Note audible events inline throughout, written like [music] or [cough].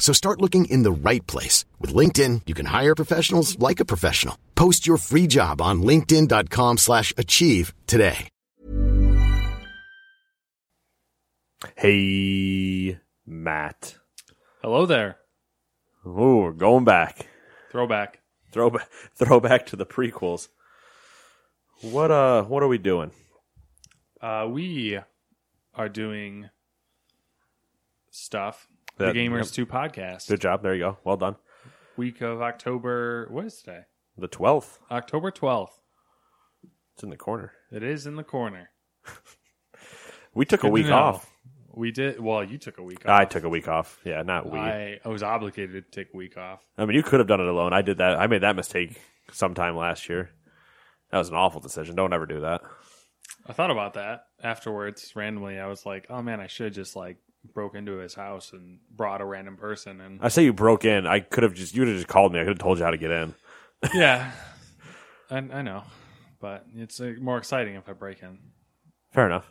So start looking in the right place. With LinkedIn, you can hire professionals like a professional. Post your free job on linkedin.com slash achieve today. Hey, Matt. Hello there. Ooh, we're going back. Throwback. Throwback, [laughs] throwback to the prequels. What uh, what are we doing? Uh, we are doing stuff. That- the Gamers. 2 podcast. Good job. There you go. Well done. Week of October. What is today? The twelfth. October 12th. It's in the corner. It is in the corner. [laughs] We took Good a week know. off. We did. Well, you took a week off. I took a week off. Yeah, not we. I, I, I was obligated to take a week off. I mean, you could have done it alone. I did that. I made that mistake sometime last year. That was an awful decision. Don't ever do that. I thought about that afterwards randomly. I was like, oh man, I should just like broke into his house and brought a random person and I say you broke in. I could have just you would have just called me. I could have told you how to get in. [laughs] yeah, I, I know, but it's uh, more exciting if I break in. Fair enough.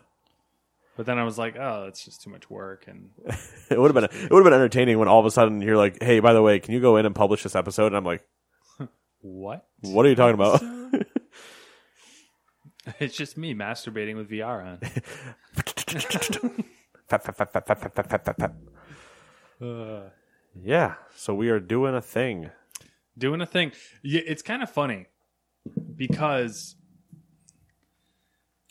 But then I was like, oh, it's just too much work, and [laughs] It would have been it would have been entertaining when all of a sudden you're like, "Hey, by the way, can you go in and publish this episode?" And I'm like, [laughs] what? "What are you talking about?" It's just me masturbating with VR on. Fap, fap, fap, fap, fap, fap, fap, fap, fap. yeah, so we are doing a thing. Doing a thing. Yeah, it's kind of funny because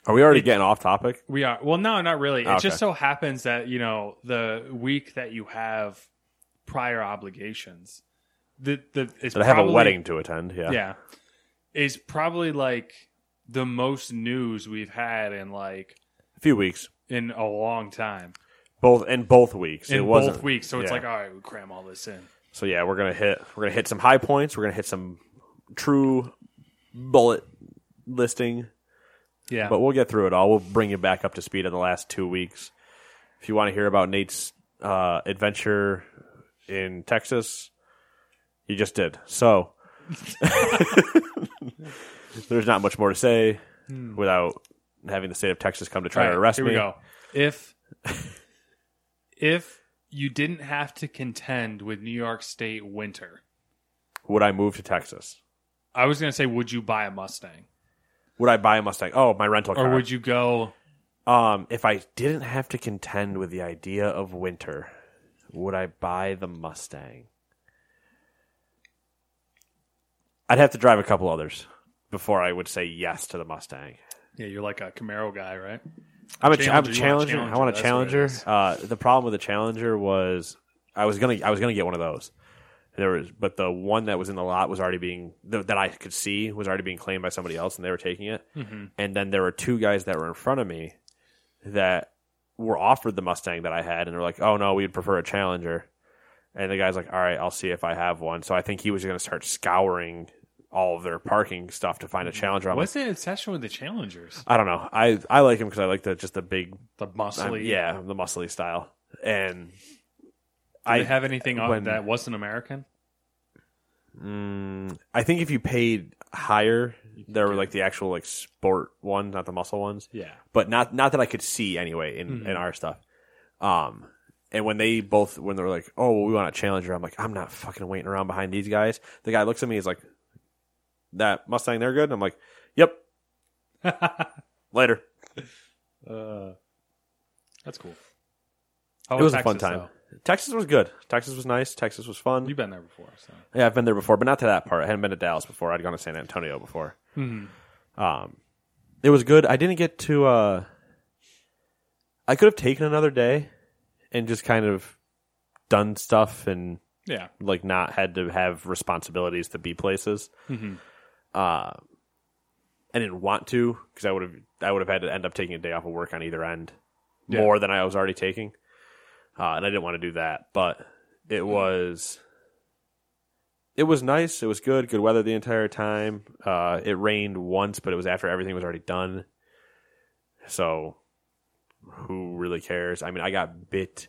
Are we already getting off topic? we are. Well, no, not really. It Okay. just so happens that you know the week that you have prior obligations, the the is But I have a wedding to attend. Yeah. Yeah, is probably like the most news we've had in like a few weeks, in a long time. both in both weeks. In it wasn't both weeks, so it's yeah. like, all right, we cram all this in. So yeah, we're gonna hit we're gonna hit some high points. We're gonna hit some true bullet listing, Yeah, but we'll get through it all. We'll bring you back up to speed in the last two weeks. If you want to hear about Nate's uh, adventure in Texas, you just did. So [laughs] there's not much more to say without having the state of Texas come to try All to right, arrest here me. we go. If [laughs] if you didn't have to contend with New York State winter, Would I move to Texas? I was going to say, would you buy a Mustang, Would I buy a Mustang? Oh, my rental car. or would you go? Um, if I didn't have to contend with the idea of winter, would I buy the Mustang? I'd have to drive a couple others before I would say yes to the Mustang. Yeah, you're like a Camaro guy, right? I'm a, Challenger, I'm a want a challenger. Challenger, I want a that's what it challenger. Uh, the problem with the challenger was I was gonna I was gonna get one of those. There was, but the one that was in the lot was already being th- that I could see was already being claimed by somebody else, and they were taking it. Mm-hmm. And then there were two guys that were in front of me that were offered the Mustang that I had, and they're like, "Oh no, we'd prefer a Challenger." And the guy's like, "All right, I'll see if I have one." So I think he was going to start scouring all of their parking stuff to find a Challenger. I'm like, What's the obsession with the Challengers? I don't know. I I like him because I like the just the big, The muscly. um, yeah, the muscly style. And Do I they have anything on when- that wasn't American? Mm, I think if you paid higher, there were like the actual like sport ones, not the muscle ones. Yeah. but not not that I could see anyway in, in our stuff. Um, and when they both when they're like, "Oh, well, we want a challenger," I'm like, "I'm not fucking waiting around behind these guys." The guy looks at me, he's like, "That Mustang, they're good." I'm like, "Yep." [laughs] Later. Uh, that's cool. it was a fun time. Texas was good. Texas was nice. Texas was fun. You've been there before, so Yeah, I've been there before, but not to that part. I hadn't been to Dallas before. I'd gone to San Antonio before. Mm-hmm. Um, it was good. I didn't get to. uh I could have taken another day and just kind of done stuff and Yeah. like not had to have responsibilities to be places. Mm-hmm. Uh, I didn't want to because I would have I would have had to end up taking a day off of work on either end Yeah. more than I was already taking, uh, and I didn't want to do that. But it was it was nice. It was good. Good weather the entire time. Uh, it rained once, but it was after everything was already done. So who really cares? I mean, I got bit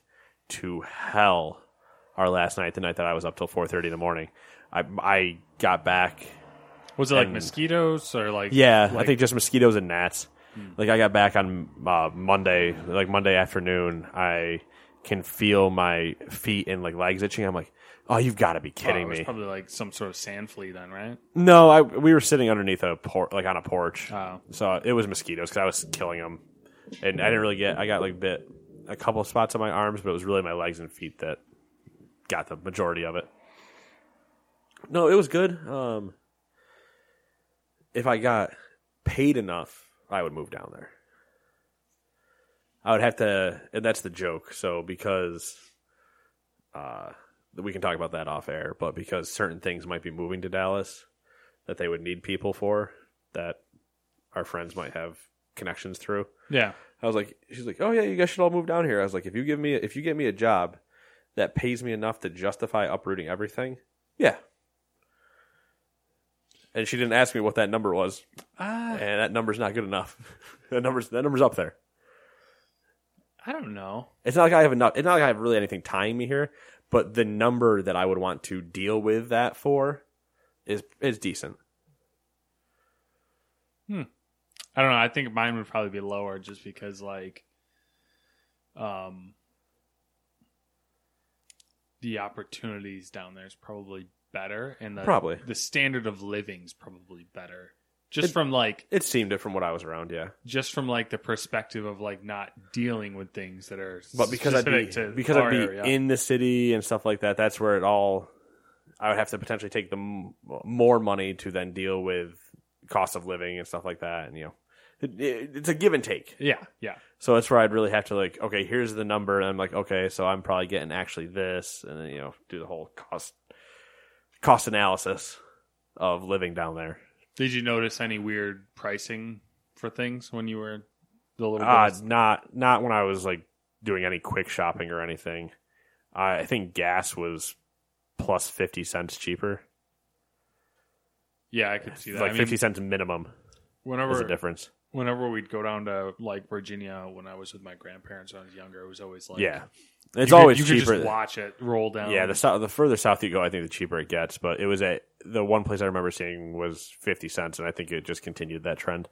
to hell our last night, the night that I was up till four thirty in the morning. I I got back. Was it like And- mosquitoes or like? Yeah, I like- think just mosquitoes and gnats. Like I got back on uh, Monday, like Monday afternoon. I can feel my feet and like legs itching. I'm like, oh, you've got to be Oh, kidding it was me. Probably like some sort of sand flea then, right? No, I we were sitting underneath a por- like on a porch, Oh. so it was mosquitoes because I was killing them, and I didn't really get. I got like bit a couple of spots on my arms, but it was really my legs and feet that got the majority of it. No, it was good. Um, if I got paid enough, I would move down there. I would have to, and that's the joke. So because, uh, we can talk about that off air, but because certain things might be moving to Dallas that they would need people for, that our friends might have connections through. Yeah. I was like, she's like, oh yeah, you guys should all move down here. I was like, if you give me, if you get me a job that pays me enough to justify uprooting everything, yeah. And she didn't ask me what that number was, Ah, and that number's not good enough. [laughs] that number's that number's up there. I don't know. It's not like I have enough. It's not like I have really anything tying me here, but the number that I would want to deal with that for is is decent. Hmm. I don't know. I think mine would probably be lower just because like um the opportunities down there is probably better and the Probably. the standard of living is probably better. Just from like It seemed it from what I was around, yeah. just from like the perspective of like not dealing with things that are But because I'd be because I'd be area. in the city and stuff like that, that's where it all. I would have to potentially take the m- more money to then deal with cost of living and stuff like that, and you know, it, it, it's a give and take. yeah yeah So that's where I'd really have to like, okay, here's the number, and I'm like, okay, so I'm probably getting actually this, and then you know, do the whole cost cost analysis of living down there. Did you notice any weird pricing for things when you were the little Uh, not not when I was like doing any quick shopping or anything. I I think gas was plus fifty cents cheaper, yeah, I could see that. like I mean, fifty cents minimum is whenever the difference. Whenever we'd go down to like Virginia when I was with my grandparents when I was younger, it was always like yeah, it's you could- always you cheaper. Could just watch it roll down. yeah, the south, the further south you go, I think the cheaper it gets. But it was at the one place I remember seeing was fifty cents, and I think it just continued that trend.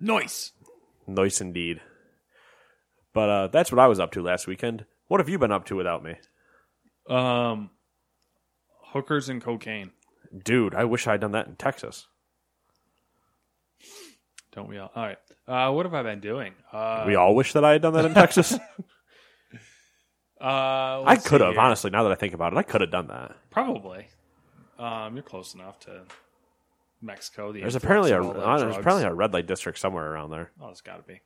noise. Nice indeed. But uh, that's what I was up to last weekend. What have you been up to without me, Um, hookers and cocaine. dude? I wish I'd done that in Texas. Don't we all? All right. Uh, what have I been doing? Uh, we all wish that I had done that in Texas. [laughs] Uh, I could have, honestly. Now that I think about it, I could have done that. Probably. Um, you're close enough to Mexico. The There's apparently a of all that uh, there's apparently a red light district somewhere around there. Oh, it's got to be.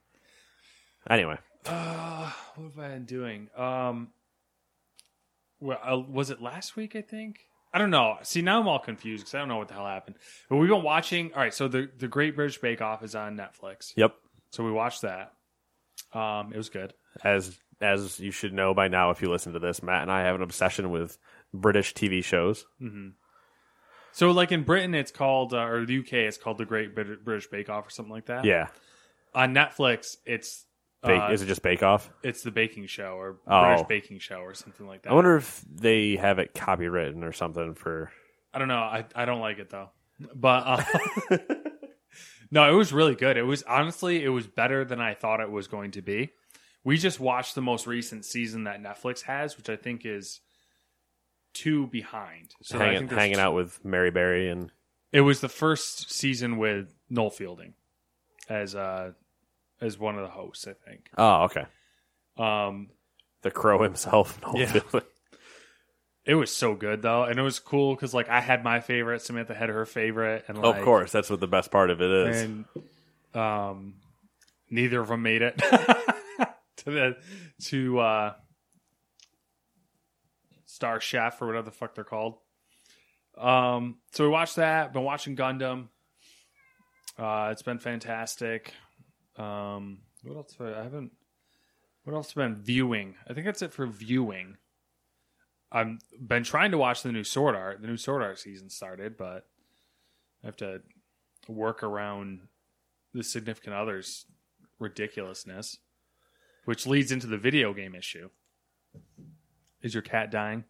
Anyway, Uh, what have I been doing? Um, well, uh, was it last week? I think. I don't know. See, now I'm all confused because I don't know what the hell happened. But we've been watching. All right, so the the Great British Bake Off is on Netflix. yep. So we watched that. Um, it was good. As as you should know by now, if you listen to this, Matt and I have an obsession with British TV shows. So, like in Britain, it's called, uh, or the UK, it's called the Great British Bake Off or something like that. Yeah, On Netflix, it's Bake, uh, is it just Bake Off? it's the baking show or Oh. British Baking Show or something like that. I wonder if they have it copywritten or something for. I don't know. I, I don't like it though. But uh, [laughs] no, it was really good. It was honestly, it was better than I thought it was going to be. We just watched the most recent season that Netflix has, which I think is two behind. So I hanging, hanging out with Mary Berry and It was the first season with Noel Fielding as uh as one of the hosts. I think. oh okay, Um, the crow himself. Noel Yeah. It was so good though, and it was cool because like I had my favorite, Samantha had her favorite, and like, of course, that's what the best part of it is. and um, neither of them made it [laughs] to the to uh, Star Chef or whatever the fuck they're called. Um, so we watched that. Been watching Gundam. Uh, it's been fantastic. Um, what else? have I I haven't. What else have I been viewing? I think that's it for viewing. I've been trying to watch the new Sword Art. The new Sword Art season started, but I have to work around the significant other's ridiculousness, which leads into the video game issue. Is your cat dying?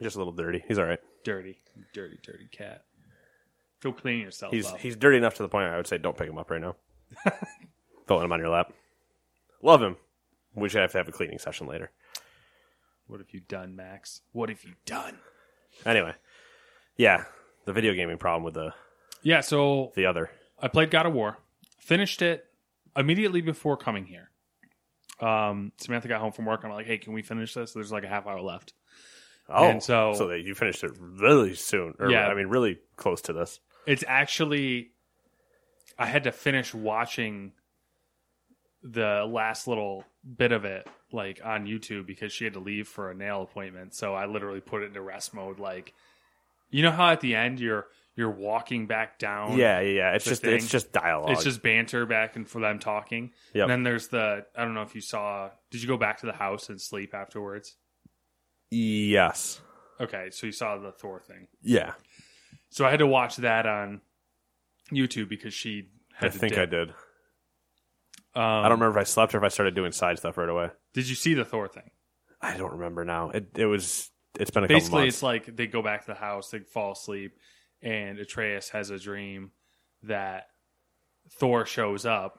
Just a little dirty. He's all right. Dirty, dirty, dirty cat. Go clean yourself He's up. he's dirty enough to the point I would say don't pick him up right now. [laughs] don't let him on your lap. Love him. We should have to have a cleaning session later. what have you done, Max? What have you done? Anyway, yeah, the video gaming problem with the Yeah, so the other. I played God of War, finished it immediately before coming here. Um, Samantha got home from work. I'm like, hey, can we finish this? There's like a half hour left. Oh, And so- so that you finished it really soon. Or, Yeah. I mean, really close to this. It's actually, I had to finish watching the last little bit of it like on YouTube because she had to leave for a nail appointment. So I literally put it into rest mode. Like, you know how at the end you're you're walking back down. Yeah, yeah, yeah. It's just thing. it's just dialogue. It's just banter back and for them talking. Yep. And then there's the I don't know if you saw. Did you go back to the house and sleep afterwards? yes, Okay, so you saw the Thor thing. yeah. So I had to watch that on YouTube because she. I Had to think dip. I did. Um, I don't remember if I slept or if I started doing side stuff right away. Did you see the Thor thing? I don't remember now. It it was. It's been a couple Basically, months. it's like they go back to the house, they fall asleep, and Atreus has a dream that Thor shows up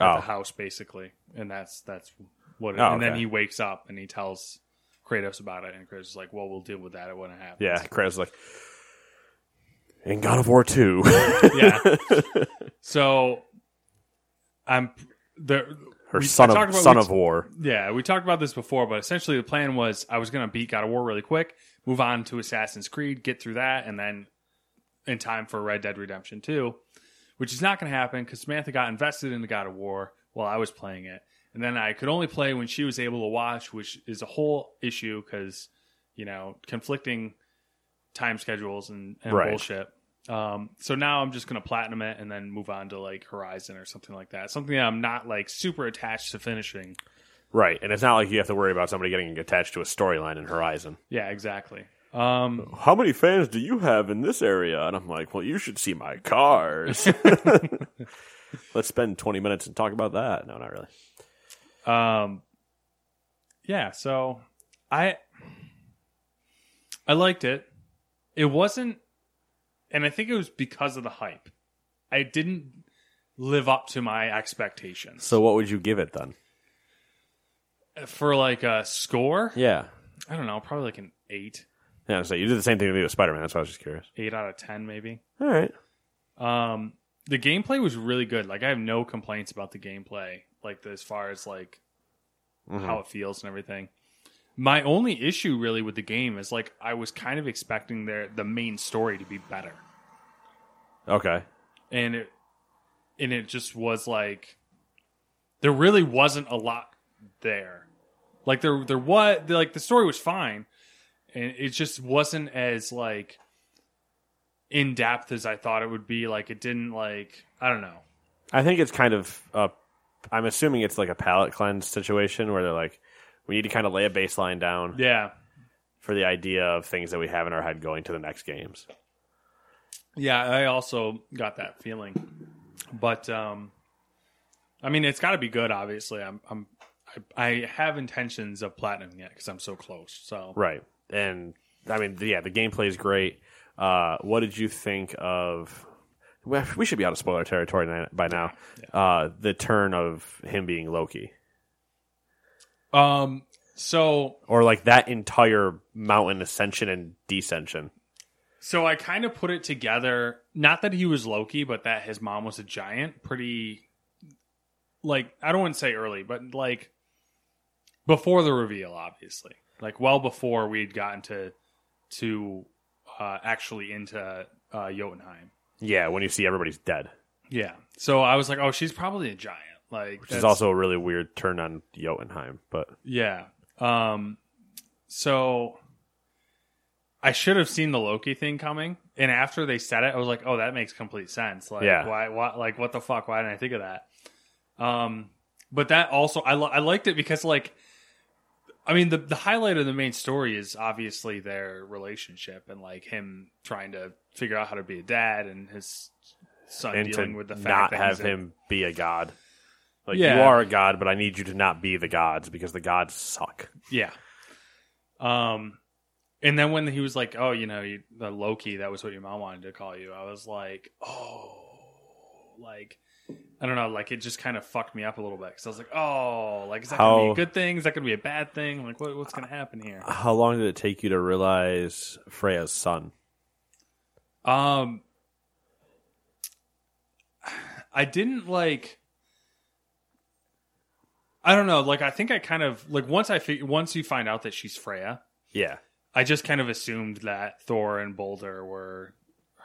at Oh. the house, basically, and that's that's what. It, Oh, and then okay. he wakes up and he tells Kratos about it, and Kratos is like, "Well, we'll deal with that It when it happens." yeah, Kratos is like in God of War two. [laughs] yeah. [laughs] So I'm the Her we- son of son we- of war. Yeah, we talked about this before, but essentially the plan was I was going to beat God of War really quick, move on to Assassin's Creed, get through that, and then in time for Red Dead Redemption 2, which is not going to happen because Samantha got invested into God of War while I was playing it. And then I could only play when she was able to watch, which is a whole issue because, you know, conflicting time schedules and, and Right. bullshit. Um, so now I'm just going to platinum it and then move on to like Horizon or something like that. Something that I'm not like super attached to finishing. Right, and it's not like you have to worry about somebody getting attached to a storyline in Horizon. Yeah, exactly. Um, How many fans do you have in this area? And I'm like, well, you should see my cars. [laughs] [laughs] Let's spend 20 minutes and talk about that. No, not really. Um, yeah. So I I liked it. It wasn't, and I think it was because of the hype. I didn't live up to my expectations So, what would you give it then? for like a score. Yeah. I don't know, probably like an eight, Yeah, so you did the same thing to me with Spider Man. That's why I was just curious. eight out of ten, maybe. All right. Um, the gameplay was really good. Like I have no complaints about the gameplay. Like as far as like how it feels and everything. My only issue really with the game is like I was kind of expecting their the main story to be better, Okay. and it and it just was like there really wasn't a lot there. Like there there was like the story was fine, and it just wasn't as like in depth as I thought it would be. Like it didn't like I don't know. I think it's kind of, uh, I'm assuming it's like a palate cleanse situation where they're like, we need to kind of lay a baseline down Yeah, for the idea of things that we have in our head going to the next games. Yeah, I also got that feeling. But um I mean, it's got to be good obviously. I'm I'm I, I have intentions of platinum yet cuz I'm so close. So Right. And I mean, yeah, the gameplay is great. Uh, what did you think of? We should be out of spoiler territory by now. Uh, the turn of him being Loki, um so or like that entire mountain ascension and descension. so I kind of put it together not that he was Loki, but that his mom was a giant pretty like I don't want to say early, but like before the reveal, obviously, like well before we'd gotten to to uh, actually into uh, Jotunheim. Yeah, when you see everybody's dead, Yeah. So I was like, oh, she's probably a giant. Like, which is also a really weird turn on Jotunheim. But yeah. Um. So I should have seen the Loki thing coming, and after they said it, I was like, oh, that makes complete sense. Like, Yeah. why? Why? Like, what the fuck? Why didn't I think of that? Um. But that also, I li- I liked it because like. I mean, the the highlight of the main story is obviously their relationship and like him trying to figure out how to be a dad and his son and dealing with the fact that not that have he's a- him be a god. Like Yeah. you are a god, but I need you to not be the gods because the gods suck. Yeah. Um, and then when he was like, "Oh, you know, you, the Loki, that was what your mom wanted to call you," I was like, "Oh, like." I don't know, like it just kind of fucked me up a little bit because I was like, "Oh, like is that gonna be a good thing? Is that gonna be a bad thing? Like, what, what's gonna happen here?" How long did it take you to realize Freya's son? Um, I didn't like. I don't know. Like, I think I kind of like once I fig- once you find out that she's Freya, Yeah, I just kind of assumed that Thor and Baldur were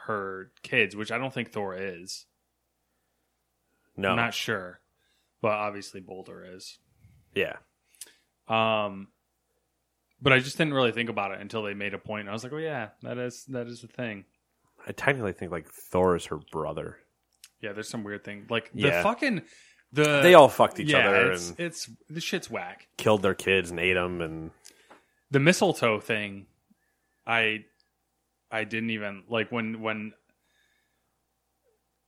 her kids, which I don't think Thor is. no, I'm not sure, but obviously Baldur is. yeah, Um, but I just didn't really think about it until they made a point. And I was like, "Oh yeah, that is that is the thing." I technically think like Thor is her brother. Yeah, there's some weird thing. Like the Yeah. fucking the they all fucked each yeah, other it's, and it's the shit's whack. killed their kids and ate them. And The mistletoe thing, I I didn't even like when when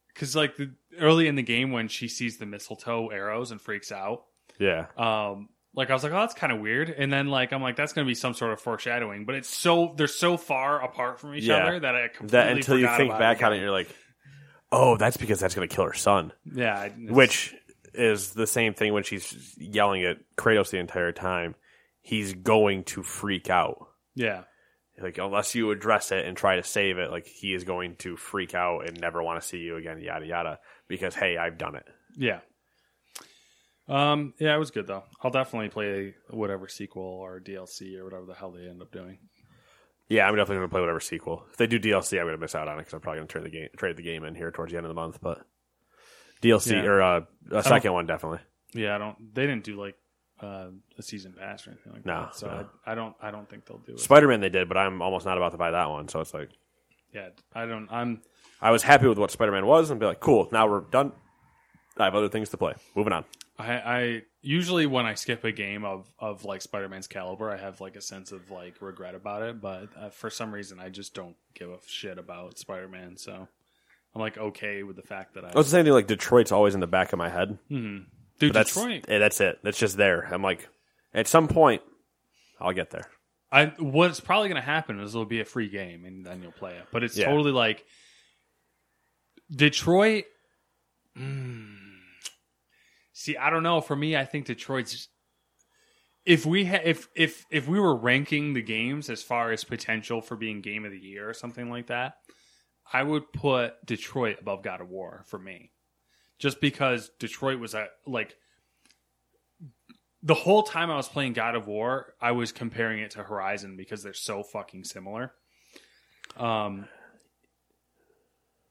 because like the, early in the game when she sees the mistletoe arrows and freaks out. yeah, Um, like I was like, oh, that's kind of weird. And then like I'm like, that's going to be some sort of foreshadowing. But it's so they're so far apart from each Yeah. other that I completely that until you think back on it, you're like, oh, that's because that's going to kill her son. yeah, Which is the same thing when she's yelling at Kratos the entire time. He's going to freak out. yeah, Like unless you address it and try to save it, like he is going to freak out and never want to see you again. Yada yada. Because hey, I've done it. yeah. Um, yeah, it was good though. I'll definitely play whatever sequel or DLC or whatever the hell they end up doing. Yeah, I'm definitely going to play whatever sequel. If they do DLC, I'm going to miss out on it because I'm probably going to turn the game, trade the game in here towards the end of the month. But DLC Yeah. or uh, a second one definitely. Yeah, I don't. They didn't do like uh, a season pass or anything like No, that. So no. I, I don't. I don't think they'll do it. Spider Man they did, but I'm almost not about to buy that one. So it's like yeah, I don't. I'm. I was happy with what Spider Man was and be like, cool, now we're done. I have other things to play. Moving on. I, I usually when I skip a game of of like Spider Man's caliber, I have like a sense of like regret about it. But uh, for some reason, I just don't give a shit about Spider Man. So I'm like okay with the fact that I. The same thing. Like Detroit's always in the back of my head. Dude, But that's Detroit. eh, that's it. That's just there. I'm like, at some point, I'll get there. I what's probably going to happen is it'll be a free game and then you'll play it. But it's Yeah. totally like Detroit. mm, see, I don't know. For me, I think Detroit's. If we ha- if if if we were ranking the games as far as potential for being game of the year or something like that, I would put Detroit above God of War for me, just because Detroit was a like the whole time I was playing God of War, I was comparing it to Horizon because they're so fucking similar. Um,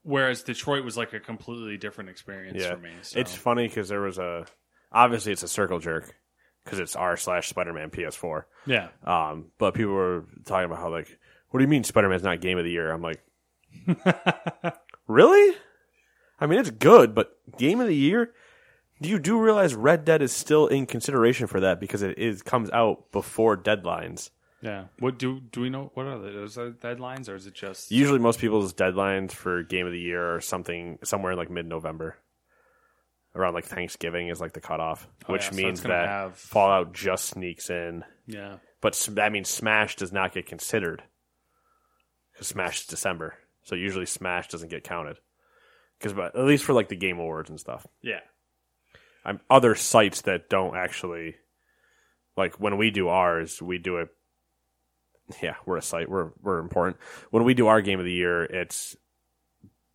whereas Detroit was like a completely different experience Yeah, for me. So. it's funny because there was a obviously it's a circle jerk because it's r slash Spider Man PS4. yeah, Um, but people were talking about how like, what do you mean Spider Man's not game of the year? I'm like, [laughs] really? I mean, it's good, but game of the year? Do you do realize Red Dead is still in consideration for that because it is comes out before deadlines? Yeah. What do do we know? What are those are deadlines, or is it just Usually, most people's deadlines for game of the year or something somewhere in like mid November. Around like Thanksgiving is like the cutoff, Oh, which yeah, means gonna that have- Fallout just sneaks in. yeah? But that means Smash does not get considered because Smash is December, so usually Smash doesn't get counted. Because, but at least for like the Game Awards and stuff, Yeah, I'm other sites that don't actually like when we do ours, we do it. Yeah, we're a site. We're we're important. When we do our game of the year, it's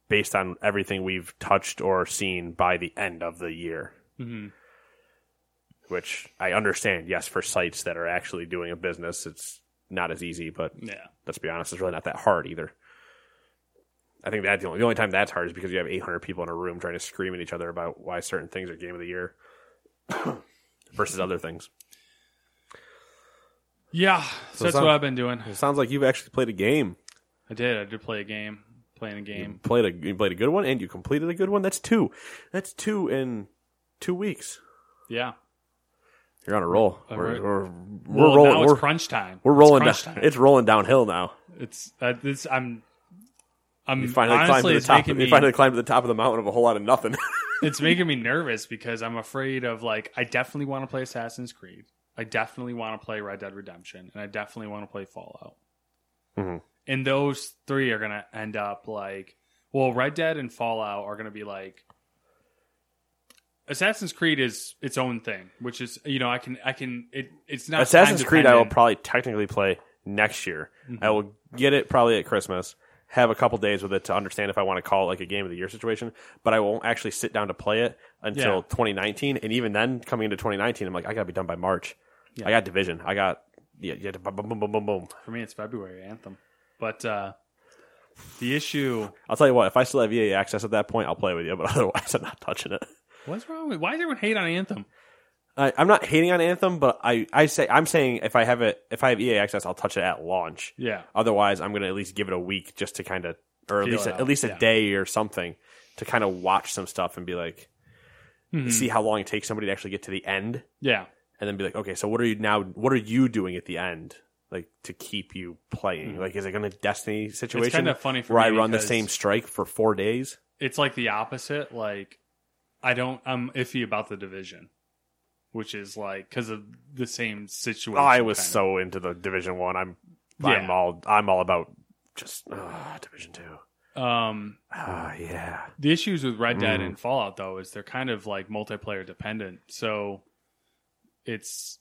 based on everything we've touched or seen by the end of the year. Mhm. which I understand. Yes, for sites that are actually doing a business, it's not as easy. But Yeah. let's be honest, it's really not that hard either. I think that the only, the only time that's hard is because you have 800 people in a room trying to scream at each other about why certain things are game of the year [coughs] versus other things. Yeah. So, that's it's what I've been doing. It sounds like you've actually played a game. I did. I did play a game. Playing a game. Played a you played a good one, and you completed a good one. That's two. That's two in two weeks. Yeah. You're on a roll. We're, we're, we're Well, rolling. now We're, it's crunch time. we're It's rolling down. time. It's rolling downhill now. It's uh, this. I'm. I'm You finally climbed to the top. You me. finally climbed to the top of the mountain of a whole lot of nothing. [laughs] it's making me nervous because I'm afraid of like. I definitely want to play Assassin's Creed. I definitely want to play Red Dead Redemption, and I definitely want to play Fallout. Mhm. And those three are gonna end up like. Well, Red Dead and Fallout are gonna be like. Assassin's Creed is its own thing, which is you know I can I can it it's not Assassin's Creed, I will probably technically play next year. Mm-hmm. I will get it probably at Christmas. Have a couple days with it to understand if I want to call it like a game of the year situation. But I won't actually sit down to play it until Yeah. 2019. And even then, coming into 2019, I'm like, I got to be done by March. I got Division. I got yeah, yeah, boom, boom, boom, boom, boom. For me, it's February Anthem, but uh, the issue. I'll tell you what. If I still have EA access at that point, I'll play with you. [laughs] But otherwise, I'm not touching it. What's wrong with? Why does everyone hate on Anthem? I, I'm not hating on Anthem, but I, I say I'm saying if I have it, if I have EA access, I'll touch it at launch. Yeah, Otherwise, I'm going to at least give it a week just to kind of, or at Feel least it a, out, at least a yeah. day or something to kind of watch some stuff and be like, Mm-hmm. see how long it takes somebody to actually get to the end, yeah, and then be like, okay, so what are you now? What are you doing at the end? Like to keep you playing? Like, is it going to Destiny situation? It's kinda funny for where I run the same strike for four days. it's like the opposite. Like, I don't. I'm iffy about the division, which is like because of the same situation. I was kind of. so into the Division One. I'm, I'm Yeah. all, I'm all about just uh, Division Two. Um, Ah, yeah. the issues with Red Dead Mm. and Fallout though is they're kind of like multiplayer dependent. So it's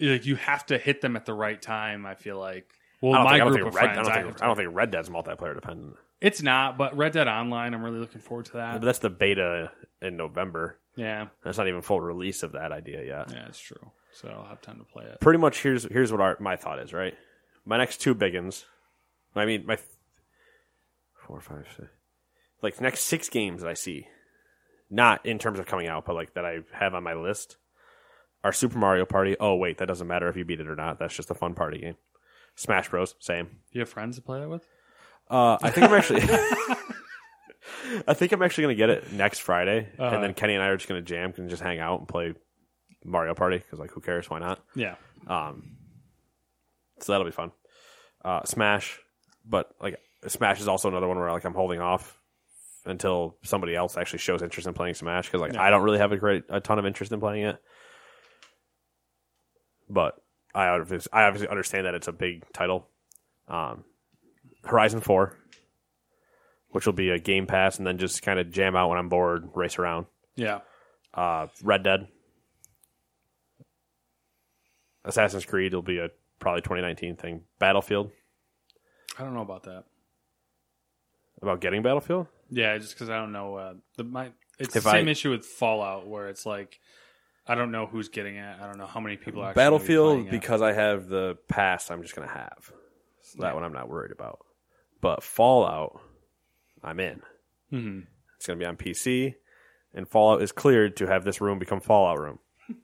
like you have to hit them at the right time. I feel like. Well, I don't my think, group of Red, I friends, don't I, think, I don't think Red Dead's multiplayer dependent. it's not. But Red Dead Online, I'm really looking forward to that. But that's the beta in November. yeah, That's not even full release of that idea yet. yeah, it's true. So I'll have time to play it. Pretty much, here's here's what our, my thought is. Right, my next two big ones. I mean, my four, five, six, like next six games that I see, not in terms of coming out, but like that I have on my list, are Super Mario Party. Oh wait, that doesn't matter if you beat it or not. That's just a fun party game. Smash Bros. Same. You have friends to play that with? Uh, I think I'm actually. [laughs] [laughs] I think I'm actually gonna get it next Friday, Uh-huh. and then Kenny and I are just gonna jam and just hang out and play Mario Party because like who cares? Why not? Yeah. Um, so that'll be fun. Uh, Smash, but like Smash is also another one where like I'm holding off until somebody else actually shows interest in playing Smash because like Yeah. I don't really have a great a ton of interest in playing it. But I obviously, I obviously understand that it's a big title. Um, Horizon Four, which will be a Game Pass, and then just kind of jam out when I'm bored, race around. Yeah. Uh, Red Dead, Assassin's Creed will be a probably 2019 thing. Battlefield, I don't know about that. about getting Battlefield. Yeah, just because I don't know. Uh, the my it's If the same I- issue with Fallout, where it's like I don't know who's getting it. I don't know how many people are actually Battlefield because I have the pass. I'm just gonna have so that one. I'm not worried about. But Fallout, I'm in. Mhm. It's gonna be on PC, and Fallout is cleared to have this room become Fallout room. [laughs]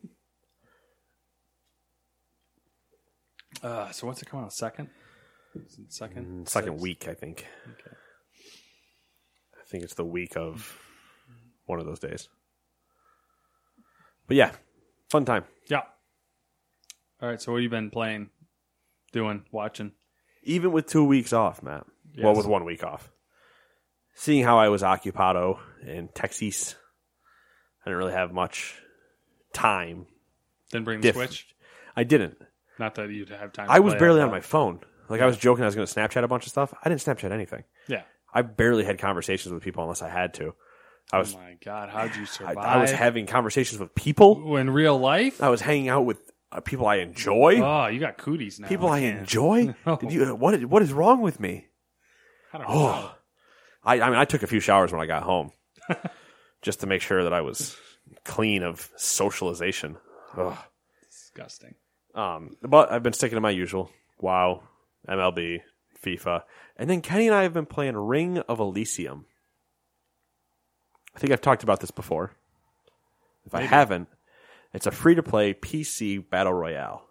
Uh, so what's it come out second? Second? Second Sixth? week, I think. Okay. I think it's the week of one of those days. But yeah, fun time. Yeah. All right. So what have you been playing, doing, watching? Even with two weeks off, Matt. Well, Yes. with one week off. Seeing how I was occupado in Texas, I didn't really have much time. Then bring the Diff- Switch. I didn't. Not that you'd have time. To I was barely on my phone. Like I was joking, I was going to Snapchat a bunch of stuff. I didn't Snapchat anything. Yeah. I barely had conversations with people unless I had to. I was oh my god, how'd you [sighs] survive? I was having conversations with people. in real life. I was hanging out with uh, people I enjoy. Oh, you got cooties now. people I enjoy. [laughs] No. Did you? What? is- What is wrong with me? I don't know. Oh, I, I mean, I took a few showers when I got home, [laughs] just to make sure that I was clean of socialization. Ugh. Disgusting. Um, but I've been sticking to my usual WoW, MLB, FIFA, and then Kenny and I have been playing Ring of Elysium. I think I've talked about this before. If I haven't, it's a free to play PC battle royale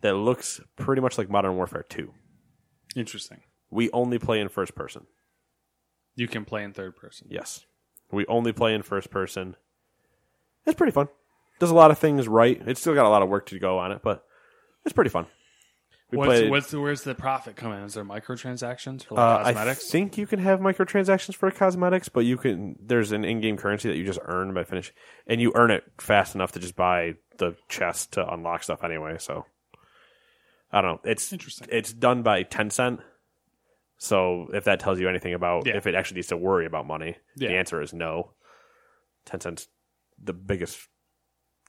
that looks pretty much like Modern Warfare 2. Interesting. We only play in first person. You can play in third person. Yes. We only play in first person. It's pretty fun. Does a lot of things right. It's still got a lot of work to go on it, but it's pretty fun. We What's, played- what's the, where's the profit come in? Is there microtransactions for Uh, like I think you can have microtransactions for cosmetics, but you can. There's an in-game currency that you just earn by finish, and you earn it fast enough to just buy the chest to unlock stuff anyway. So I don't know. It's Interesting. It's done by Tencent. So if that tells you anything about Yeah. if it actually needs to worry about money, Yeah. the answer is no. Tencent's the biggest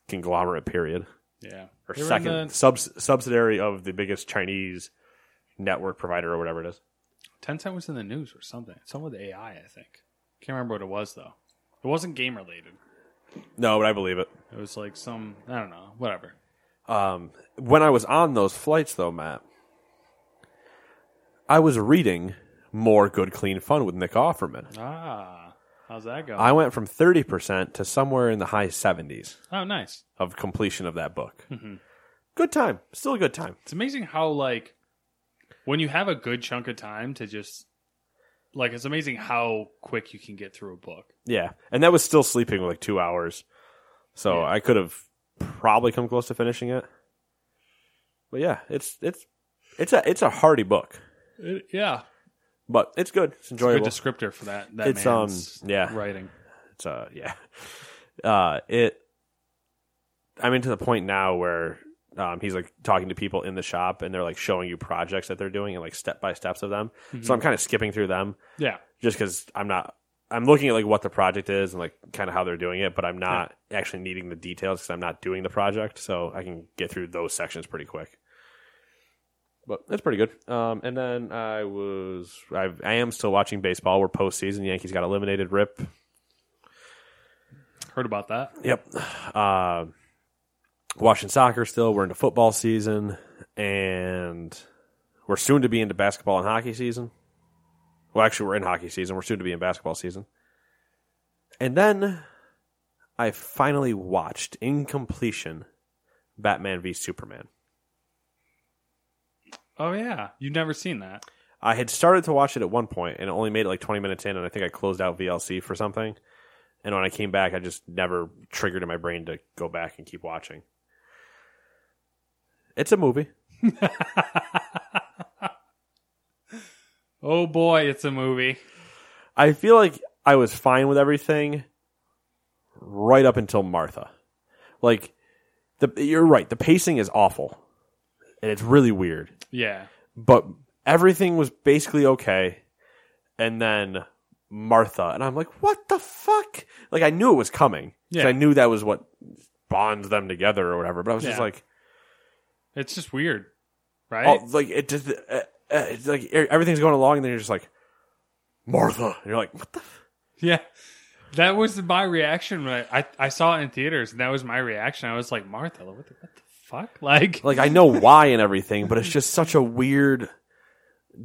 conglomerate. Period yeah. or They were in second the- subs, subsidiary of the biggest Chinese network provider or whatever it is. Tencent was in the news or something. Something with AI, I think. Can't remember what it was though. It wasn't game related. No, but I believe it. It was like some I don't know, whatever. Um, when I was on those flights, though, Matt, I was reading more good, clean fun with Nick Offerman. Ah, how's that going? I went from 30% to somewhere in the high 70s oh, nice. of completion of that book. Mm-hmm. Good time. Still a good time. It's amazing how like when you have a good chunk of time to just like it's amazing how quick you can get through a book. Yeah. And that was still sleeping like two hours. So. I could have probably come close to finishing it. But yeah, it's it's it's a it's a hardy book. yeah, But it's good. It's good enjoyable. descriptor for that. That It's, um, yeah. writing. it's uh yeah uh it i'm into the point now where um he's like talking to people in the shop and they're like showing you projects that they're doing and like step by steps of them so i'm kind of skipping through them Yeah, just because i'm not i'm looking at like what the project is and like kind of how they're doing it but i'm not actually needing the details because i'm not doing the project so i can get through those sections pretty quick but that's pretty good. Um, and then I was, I, I am still watching baseball. We're postseason. Yankees got eliminated. Rip. heard about that. Yep. Uh, watching soccer still. We're into football season, and we're soon to be into basketball and hockey season. Well, actually, we're in hockey season. We're soon to be in basketball season. And then I finally watched in completion Batman v Superman. Oh yeah, you've never seen that. I had started to watch it at one point and only made it like 20 minutes in, and I think I closed out VLC for something. And when I came back, I just never triggered in my brain to go back and keep watching. It's a movie. [laughs] Oh boy, it's a movie. I feel like I was fine with everything right up until Martha. Like, the, you're right. The pacing is awful, and it's really weird. Yeah, But everything was basically okay, and then Martha, and I'm like, what the fuck? Like, I knew it was coming. Yeah. I knew that was what bonds them together or whatever. But I was just like, it's just weird, right? oh, like it just, uh, uh, it's like everything's going along, and then you're just like, Martha, and you're like, what the. Yeah. That was my reaction. When I, I, I saw it in theaters, and that was my reaction. I was like, Martha, what the, what the fuck? [laughs] Like, like I know why and everything, but it's just such a weird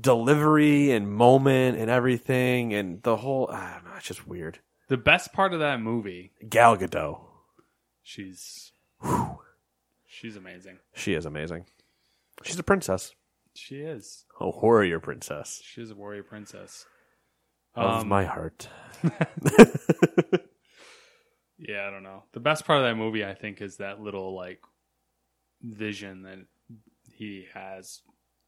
delivery and moment and everything, and the whole. I don't know, it's just weird. the best part of that movie, Gal Gadot, she's she's amazing. she is amazing. She's a princess, She is. a warrior princess She's a warrior princess. of Um, my heart. [laughs] Yeah, I don't know. The best part of that movie, I think, is that little like vision that he has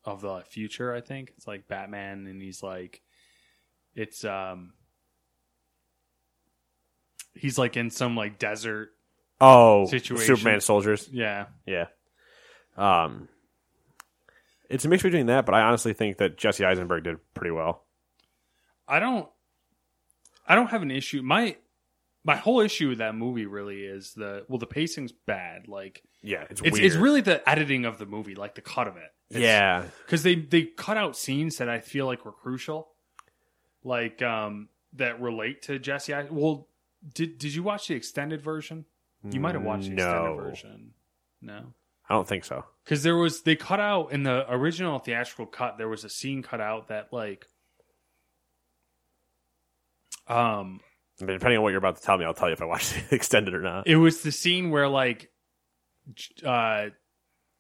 of the future. I think it's like Batman, and he's like, it's um, he's like in some like desert. Oh, Situation. Superman soldiers. Yeah, Yeah. Um, it's a mix between that, but I honestly think that Jesse Eisenberg did pretty well. I don't, I don't have an issue. My my whole issue with that movie really is the well, the pacing's bad. Like Yeah, it's it's weird. it's really the editing of the movie, like the cut of it. It's- yeah. because they they cut out scenes that I feel like were crucial, like um that relate to Jesse. I, well, Did Did you watch the extended version? You might have watched the No. extended version. No, I don't think so. because there was they cut out in the original theatrical cut. There was a scene cut out that like, um, I mean, depending on what you're about to tell me, I'll tell you if I watched [laughs] it extended or not. it was the scene where like, uh,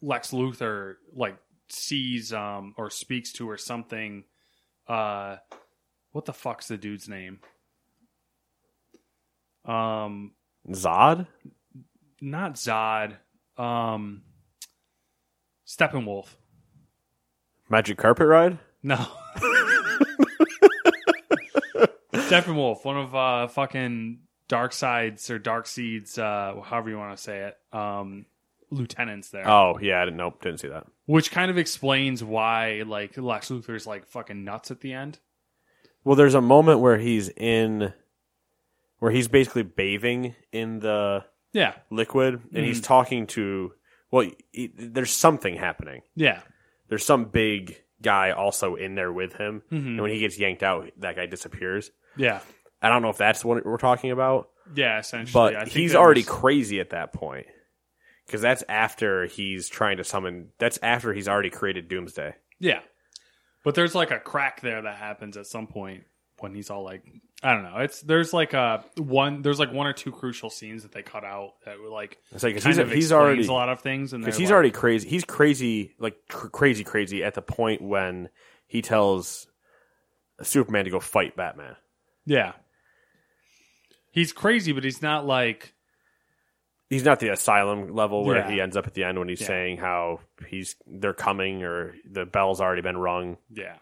Lex Luthor like sees um or speaks to or something. Uh, what the fuck's the dude's name? Um, Zod? not Zod. Um, Steppenwolf. Magic Carpet Ride? No. [laughs] Steppenwolf, one of uh fucking Darkseid's or Dark Seeds, uh, however you want to say it, um, lieutenants there. Oh, yeah, I didn't nope, didn't see that. Which kind of explains why like Lex Luthor's like fucking nuts at the end. Well, there's a moment where he's in where he's basically bathing in the Yeah. liquid and he's talking to well, he, there's something happening. Yeah. There's some big guy also in there with him, Mm-hmm. and when he gets yanked out, that guy disappears. Yeah. I don't know if that's what we're talking about, Yeah, essentially. but I think he's already was- crazy at that point because that's after he's trying to summon. That's after he's already created Doomsday. Yeah. But there's like a crack there that happens at some point when he's all like I don't know. It's there's like a one there's like one or two crucial scenes that they cut out that were like It's like he's he's already a lot of things and because he's like- already crazy. He's crazy, like cr- crazy, crazy at the point when he tells Superman to go fight Batman. Yeah. He's crazy, but he's not like He's not the asylum level where Yeah. he ends up at the end when he's Yeah. saying how he's they're coming or the bell's already been rung. yeah.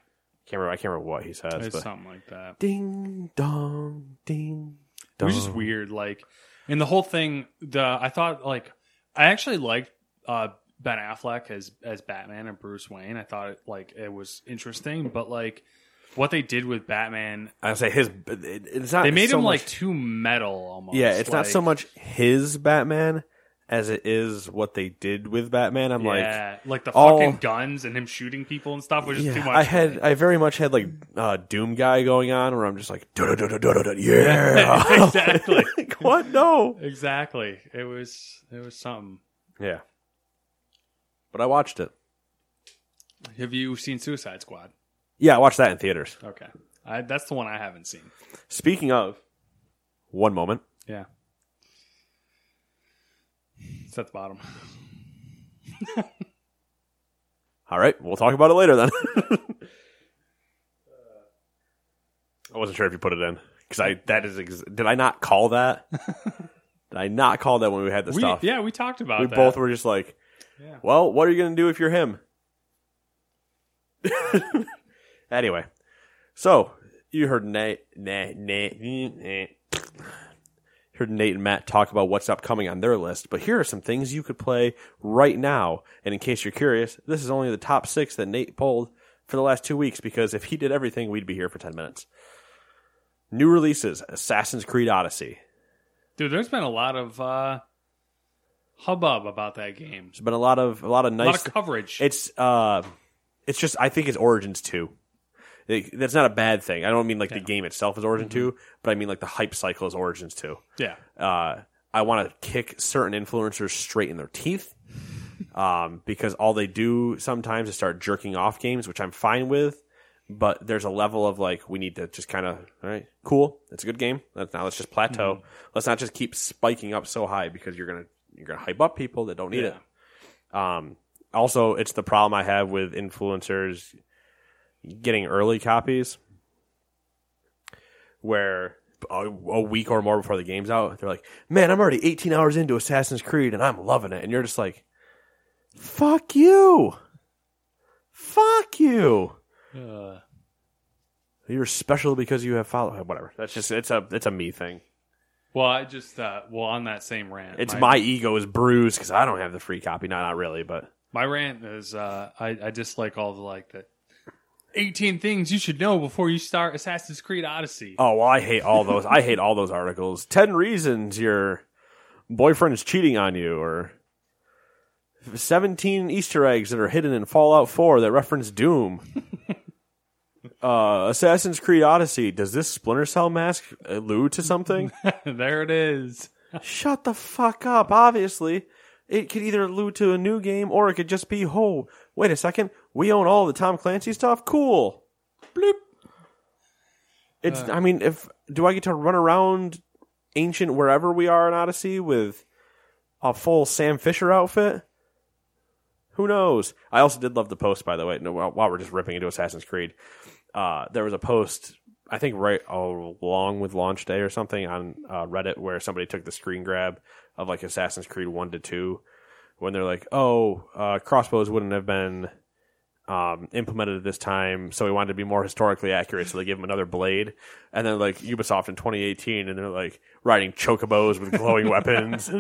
Can't remember. I can't remember what he says. It's but something like that. ding dong, ding. It was just weird. Like, and the whole thing, the I thought like I actually liked uh, Ben Affleck as as Batman and Bruce Wayne. I thought it, like it was interesting, but like what they did with Batman, I say his. It's not. they made so him much- like too metal almost. Yeah, it's not so much his Batman as it is what they did with Batman. I'm like, Yeah, like, the all- fucking guns and him shooting people and stuff was just too much. I had me. I very much had like uh, Doom guy going on where I'm just like "Da, da, da, da, da, da, da, yeah [laughs] exactly, [laughs] like what no exactly. It was it was something. yeah but I watched it Have you seen Suicide Squad? Yeah I watched that in theaters Okay, I, that's the one I haven't seen. speaking of one moment Yeah. It's at the bottom. [laughs] all right we'll talk about it later then [laughs] I wasn't sure if you put it in because I that is ex- did I not call that [laughs] did I not call that when we had the We, stuff yeah, we talked about we that. both were just like Yeah. well what are you gonna do if you're him anyway so you heard nate nate nate, nate heard nate and matt talk about what's upcoming on their list but here are some things you could play right now and in case you're curious this is only the top six that nate pulled for the last two weeks because if he did everything we'd be here for 10 minutes new releases assassin's creed odyssey Dude, there's been a lot of uh, hubbub about that game. there's been a lot of a lot of A nice lot of coverage. It's uh, it's just I think it's Origins two. It- that's not a bad thing. I don't mean like the game itself is Origin two, but I mean like the hype cycle is Origins two. yeah. Uh, I want to kick certain influencers straight in their teeth, um, because all they do sometimes is start jerking off games, which I'm fine with. But there's a level of like we need to just kind of all right, cool. It's a good game. Let's, now let's just plateau. Let's not just keep spiking up so high because you're gonna you're gonna hype up people that don't need Yeah. it. Um, also, it's the problem I have with influencers getting early copies where a, a week or more before the game's out, they're like, man, I'm already 18 hours into Assassin's Creed and I'm loving it. And you're just like, fuck you. Fuck you. Uh, You're special because you have follow. Whatever. That's just, it's a, it's a me thing. well, I just uh, well on that same rant. It's my, ego is bruised because I don't have the free copy. No, not really, but my rant is uh, I I just like all the like the 18 things you should know before you start Assassin's Creed Odyssey. Oh well, I hate all those. I hate all those articles. Ten reasons your boyfriend is cheating on you, or seventeen Easter eggs that are hidden in Fallout Four that reference Doom. [laughs] Uh, Assassin's Creed Odyssey. Does this Splinter Cell mask allude to something? [laughs] there it is. Shut the fuck up. Obviously, it could either allude to a new game or it could just be, oh, wait a second, we own all the Tom Clancy stuff. Cool. Bloop. It's. I mean, if do I get to run around ancient wherever we are in Odyssey with a full Sam Fisher outfit? Who knows? I also did love the post, by the way. No, while while we're just ripping into Assassin's Creed, uh, there was a post, I think right along with launch day or something on uh, Reddit where somebody took the screen grab of like Assassin's Creed 1 to 2 when they're like, oh, uh, crossbows wouldn't have been um, implemented at this time, so we wanted to be more historically accurate, so they gave him another blade. And then like Ubisoft in 2018, and they're like riding chocobos with glowing [laughs] weapons.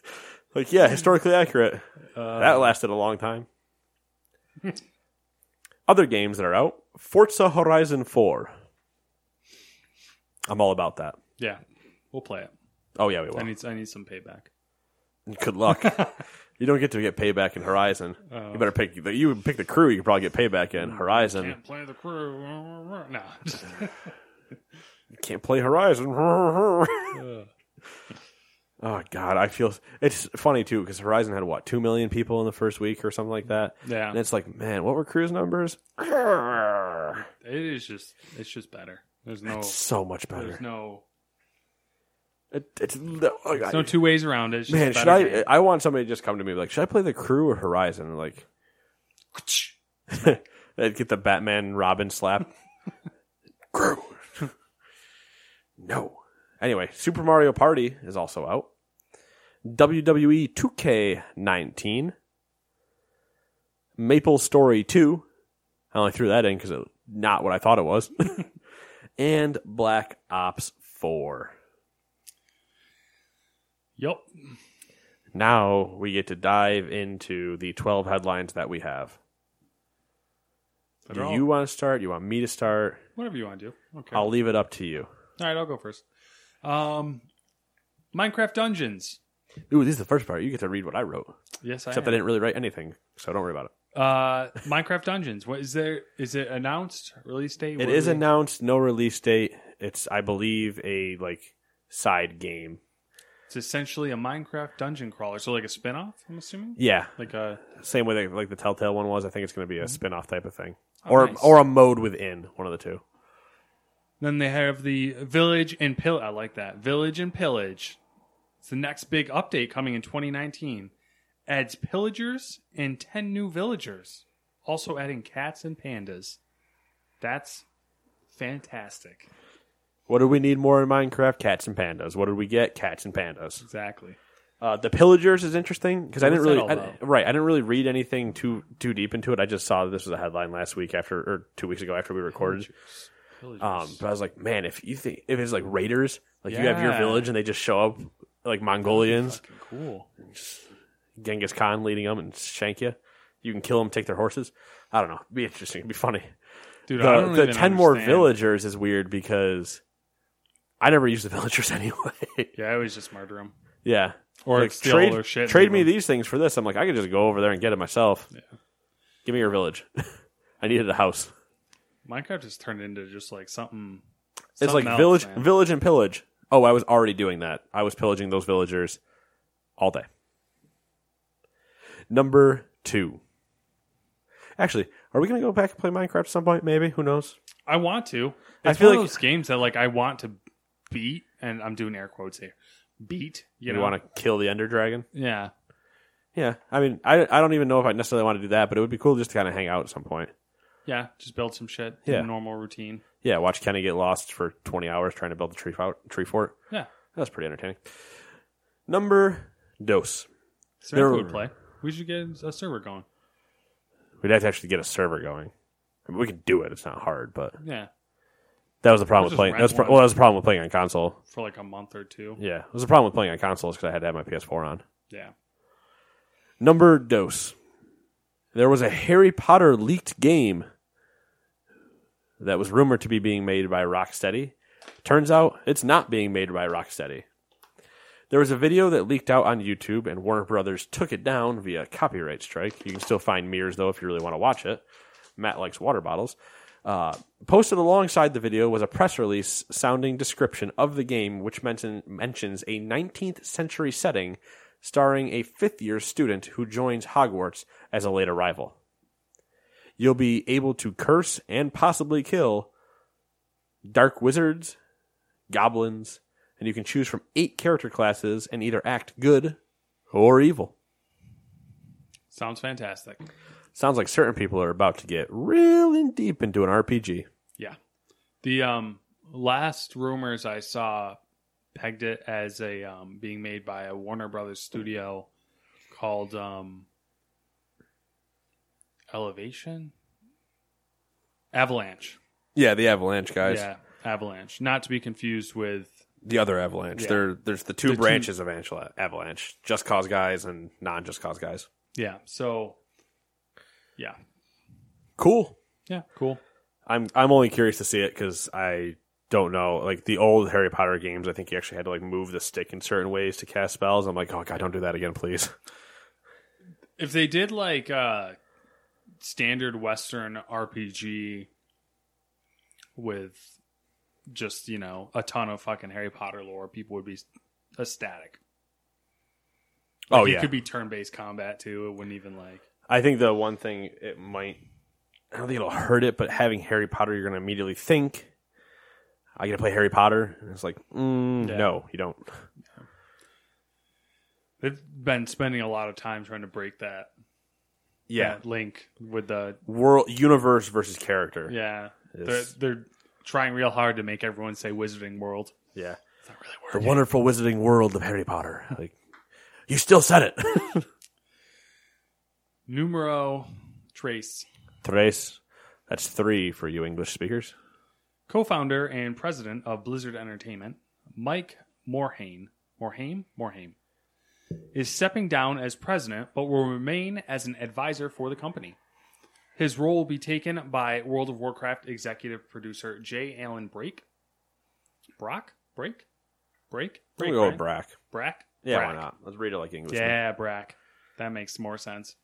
[laughs] like, yeah, historically accurate. that lasted a long time. [laughs] Other games that are out Forza Horizon 4. I'm all about that. Yeah, we'll play it. Oh, yeah, we will. I need I need some payback. Good luck. You don't get to get payback in Horizon. you oh. better pick. You would pick the crew. You could probably get payback in mm, Horizon. Can't play the crew. No. [laughs] Can't play Horizon. [laughs] [laughs] oh God, I feel it's funny too because Horizon had what two million people in the first week or something like that. Yeah. and it's like, man, what were Crew's numbers? it is just it's just better. There's no so much better. there's no It, it's like, there's no two ways around it. It's just man. a Should better I? game. I want somebody to just come to me like, should I play the crew or Horizon? And like, [laughs] they'd get the Batman and Robin slap. [laughs] crew. [laughs] no. Anyway, Super Mario Party is also out. WWE 2K19. Maple Story 2. I only threw that in because it's not what I thought it was. and Black Ops 4. Yep. Now we get to dive into the 12 headlines that we have. They're Do all- you want to start? You want me to start? Whatever you want to do. Okay. I'll leave it up to you. All right, I'll go first. Um, Minecraft Dungeons. Ooh, this is the first part. You get to read what I wrote. Yes, I Except I am. didn't really write anything, so don't worry about it. Uh, Minecraft Dungeons. What is there? Is it announced release date? It is announced, no release date. It's, I believe, a like side game. It's essentially a Minecraft dungeon crawler. So like a spin-off, I'm assuming. Yeah, Like a same way that, like the Telltale one was. I think it's going to be a mm-hmm. spin-off type of thing, Oh, or nice. or a mode within one of the two. Then they have the Village and Pill. I like that. Village and Pillage. It's the next big update coming in 2019. Adds pillagers and 10 new villagers. Also adding cats and pandas. That's fantastic. What do we need more in Minecraft? Cats and pandas. What did we get? Cats and pandas. Exactly. Uh, the pillagers is interesting because I didn't really, all I, right? I didn't really read anything too too deep into it. I just saw that this was a headline last week after or two weeks ago after we recorded. Pillagers. Um, but I was like, man, if you think if it's like raiders, like you have your village and they just show up like Mongolians, cool. Genghis Khan leading them and shank you, you can kill them, take their horses. I don't know. It'd be interesting. It'd be funny. Dude, The, the ten more villagers is weird because I never use the [laughs] villagers anyway. Yeah, I always just murder them. yeah. Or Like, steal trade, their shit trade me these things for this. I'm like, I could just go over there and get it myself. Yeah. Give me your village. [laughs] I needed a house. Minecraft has turned into just like something. It's like else, village, man. village and pillage. Oh, I was already doing that. I was pillaging those villagers all day. Number two. Actually, are we going to go back and play Minecraft at some point? Maybe. Who knows? I want to. I It's feel one like- of those games that like I want to beat, and I'm doing air quotes here. Beat. You, You, know? want to kill the Ender Dragon? Yeah. Yeah. I mean, I, I don't even know if I necessarily want to do that, but it would be cool just to kind of hang out at some point. Yeah. Just build some shit. Yeah. a normal routine. Yeah, watch Kenny get lost for 20 hours trying to build the tree, fort, tree fort. Yeah. That's pretty entertaining. Number dos. So There- would play. We should get a server going. We'd have to actually get a server going. I mean, we can do it. It's not hard, but Yeah. That was the problem with playing. That was, pro- well, that was the problem with playing on console. For like a month or two. Yeah, it was the problem with playing on consoles because I had to have my PS4 on. Yeah. Number dos. There was a Harry Potter leaked game that was rumored to be being made by Rocksteady. Turns out it's not being made by Rocksteady. There was a video that leaked out on YouTube, and Warner Brothers took it down via copyright strike. You can still find mirrors though if you really want to watch it. Matt likes water bottles. Uh, posted alongside the video was a press release sounding description of the game, which mention, mentions a 19th century setting starring a fifth year student who joins Hogwarts as a late arrival. You'll be able to curse and possibly kill dark wizards, goblins, and you can choose from eight character classes and either act good or evil. Sounds fantastic. Sounds like certain people are about to get real in deep into an RPG. Yeah. The um last rumors I saw pegged it as a um being made by a Warner Brothers studio called um Elevation Avalanche. Yeah, the Avalanche guys. Yeah, Avalanche. Not to be confused with The other Avalanche. Yeah. There, there's the two The two- branches of Avalanche, Avalanche: Just Cause guys and non-Just Cause guys. yeah. So yeah. Cool. Yeah, cool. I'm I'm only curious to see it because I don't know. Like the old Harry Potter games, I think you actually had to like move the stick in certain ways to cast spells. I'm like, oh god, don't do that again, please. [laughs] If they did like uh standard western RPG with just, you know, a ton of fucking Harry Potter lore, people would be ecstatic. Like, oh it yeah, could be turn-based combat too. It wouldn't even like I think the one thing it might, I don't think it'll hurt it, but having Harry Potter, you're going to immediately think, I get to play Harry Potter. And it's like, mm, Yeah. no, you don't. they've been spending a lot of time trying to break that Yeah, that link with the world, universe versus character. yeah. They're they're trying real hard to make everyone say Wizarding World. yeah. It's not really The working. wonderful wizarding world of Harry Potter. Like, you still said it. [laughs] Numero Trace. Tres. That's three for you English speakers. co-founder and president of Blizzard Entertainment, Mike Morhaime, Morhaime, Morhaime, is stepping down as president, but will remain as an advisor for the company. His role will be taken by World of Warcraft executive producer J. Allen Brake. Brock? Break? Break? We'll Break, go Brack. Brack? Yeah, Brack. why not? Let's read it like English. Yeah, Brack. That makes more sense.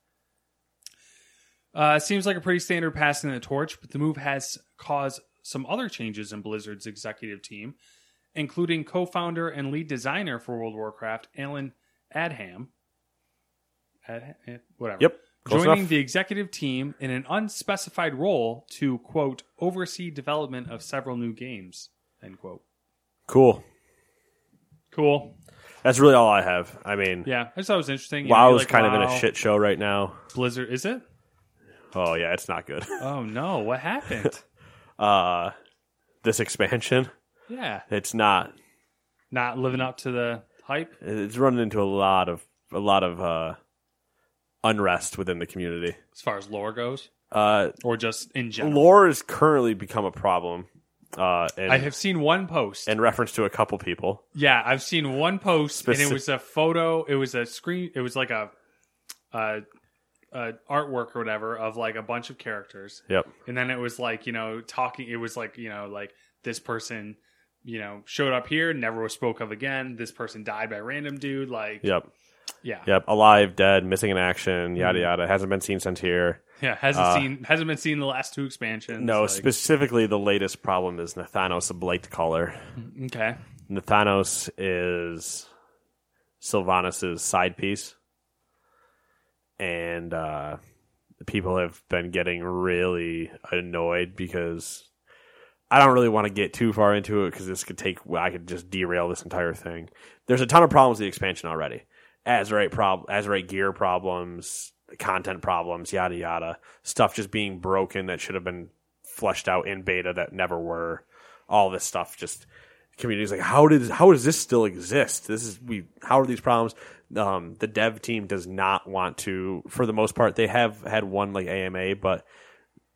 Uh, seems like a pretty standard passing the torch, but the move has caused some other changes in Blizzard's executive team, including co-founder and lead designer for World of Warcraft, Allen Adham. Ad, eh, whatever. Yep. Joining enough. the executive team in an unspecified role to quote oversee development of several new games. End quote. Cool. Cool. That's really all I have. I mean, Yeah, I just thought it was interesting. You WoW is like, kind of in a shit show right now. Blizzard is it? Oh yeah, it's not good. Oh no, what happened? [laughs] Uh, this expansion, yeah, it's not. not living up to the hype. It's running into a lot of a lot of uh, unrest within the community. as far as lore goes, Uh, or just in general. lore has currently become a problem. Uh, and, I have seen one post. in reference to a couple people. yeah, I've seen one post, and it was a photo. It was a screen. It was like a, a, a artwork or whatever of like a bunch of characters, Yep. and then it was like you know talking. It was like you know like this person. You know, showed up here, never was spoke of again. This person died by random dude. Like, Yep. yeah, Yep. Alive, dead, missing in action, yada Mm-hmm. yada. Hasn't been seen since here. yeah. Hasn't Uh, seen, hasn't been seen the last two expansions. No, like- specifically the latest problem is Nathanos Blightcaller. okay. Nathanos is Sylvanas' side piece. And uh, people have been getting really annoyed because I don't really want to get too far into it because this could take, I could just derail this entire thing. There's a ton of problems with the expansion already. Azerite, prob- Azerite gear problems, content problems, yada yada. Stuff just being broken that should have been fleshed out in beta that never were. All this stuff just communities like how did how does this still exist? This is we how are these problems? Um the dev team does not want to for the most part they have had one like ama but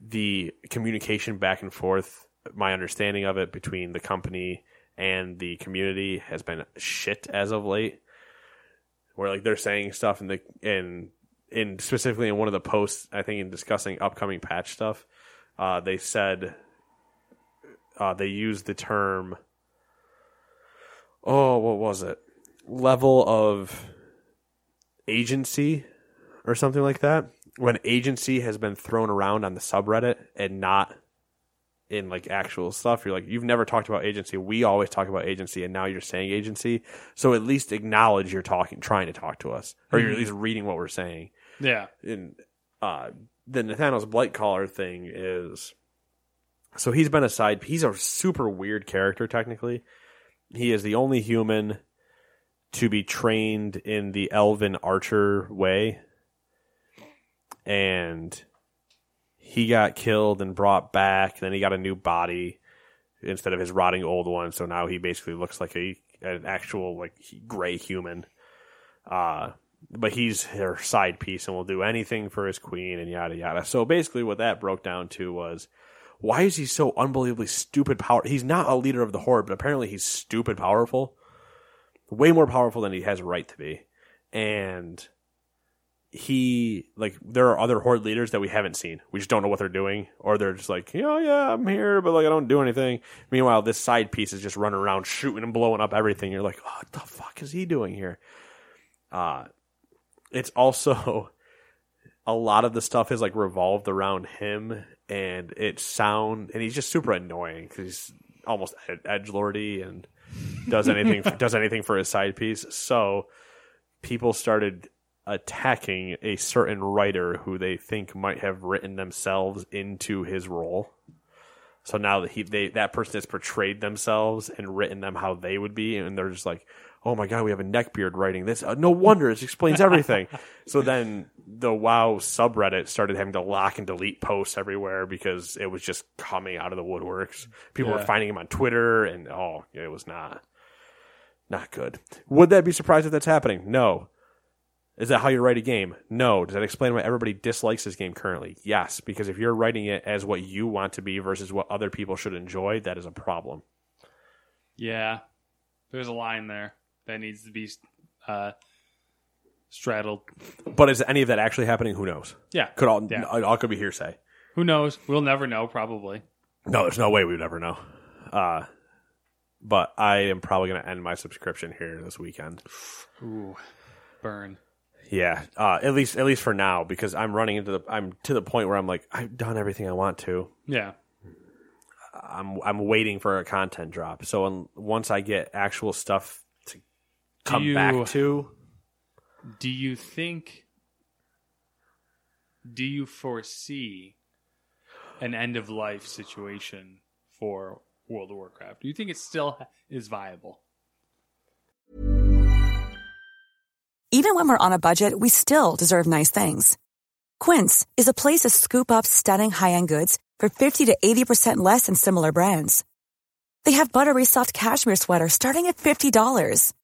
the communication back and forth my understanding of it between the company and the community has been shit as of late. Where like they're saying stuff in the in in specifically in one of the posts i think in discussing upcoming patch stuff uh they said uh they used the term oh, what was it? Level of agency or something like that. When agency has been thrown around on the subreddit and not in like actual stuff. You're like, you've never talked about agency. We always talk about agency, and now you're saying agency. So at least acknowledge you're talking, trying to talk to us, or you're at least reading what we're saying. Yeah. And uh, the Nathanos Blightcaller thing is so he's been a side. He's a super weird character. Technically, he is the only human to be trained in the Elven Archer way, and he got killed and brought back. Then he got a new body instead of his rotting old one. So now he basically looks like a an actual like gray human. Uh, but he's her side piece and will do anything for his queen and yada yada. So basically, what that broke down to was why is he so unbelievably stupid power? He's not a leader of the horde, but apparently he's stupid powerful, way more powerful than he has a right to be, and he like there are other horde leaders that we haven't seen. We just don't know what they're doing, or they're just like, oh yeah, I'm here, but like I don't do anything. Meanwhile, this side piece is just running around shooting and blowing up everything. You're like, oh, what the fuck is he doing here? Uh it's also [laughs] a lot of the stuff is like revolved around him, and it sound and he's just super annoying because he's almost edge lordy and does anything [laughs] does anything for his side piece. So people started attacking a certain writer who they think might have written themselves into his role. So now that he they that person has portrayed themselves and written them how they would be, and they're just like, "Oh my god, we have a neckbeard writing this. Uh, no wonder it explains everything." [laughs] so then the WoW subreddit started having to lock and delete posts everywhere because it was just coming out of the woodworks. People were finding him on Twitter, and oh, it was not not good. Would that be surprised if that's happening? No. Is that how you write a game? No. Does that explain why everybody dislikes this game currently? Yes, because if you're writing it as what you want to be versus what other people should enjoy, that is a problem. Yeah. There's a line there that needs to be uh, straddled. But is any of that actually happening? Who knows? Yeah. Could all Yeah. all all could be hearsay. Who knows? We'll never know, probably. No, there's no way we would ever know. Uh, but I am probably going to end my subscription here this weekend. Ooh. Burn. Yeah, uh, at least at least for now because I'm running into the I'm to the point where I'm like I've done everything I want to. Yeah. I'm I'm waiting for a content drop. So once I get actual stuff come you- back to, Do you think do you foresee an end of life situation for World of Warcraft? Do you think it still is viable? Even when we're on a budget, we still deserve nice things. Quince is a place to scoop up stunning high-end goods for 50 to 80% less than similar brands. They have buttery soft cashmere sweaters starting at $50,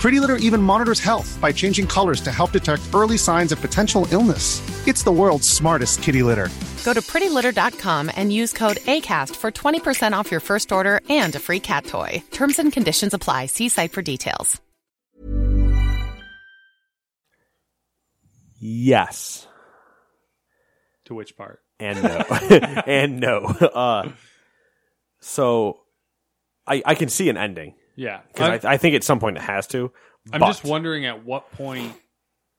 Pretty Litter even monitors health by changing colors to help detect early signs of potential illness. It's the world's smartest kitty litter. Go to prettylitter.com and use code ACAST for 20% off your first order and a free cat toy. Terms and conditions apply. See site for details. yes. To which part? and no, [laughs] [laughs] and no. Uh, so I I can see an ending Yeah, because I, I think at some point it has to. I'm but- just wondering at what point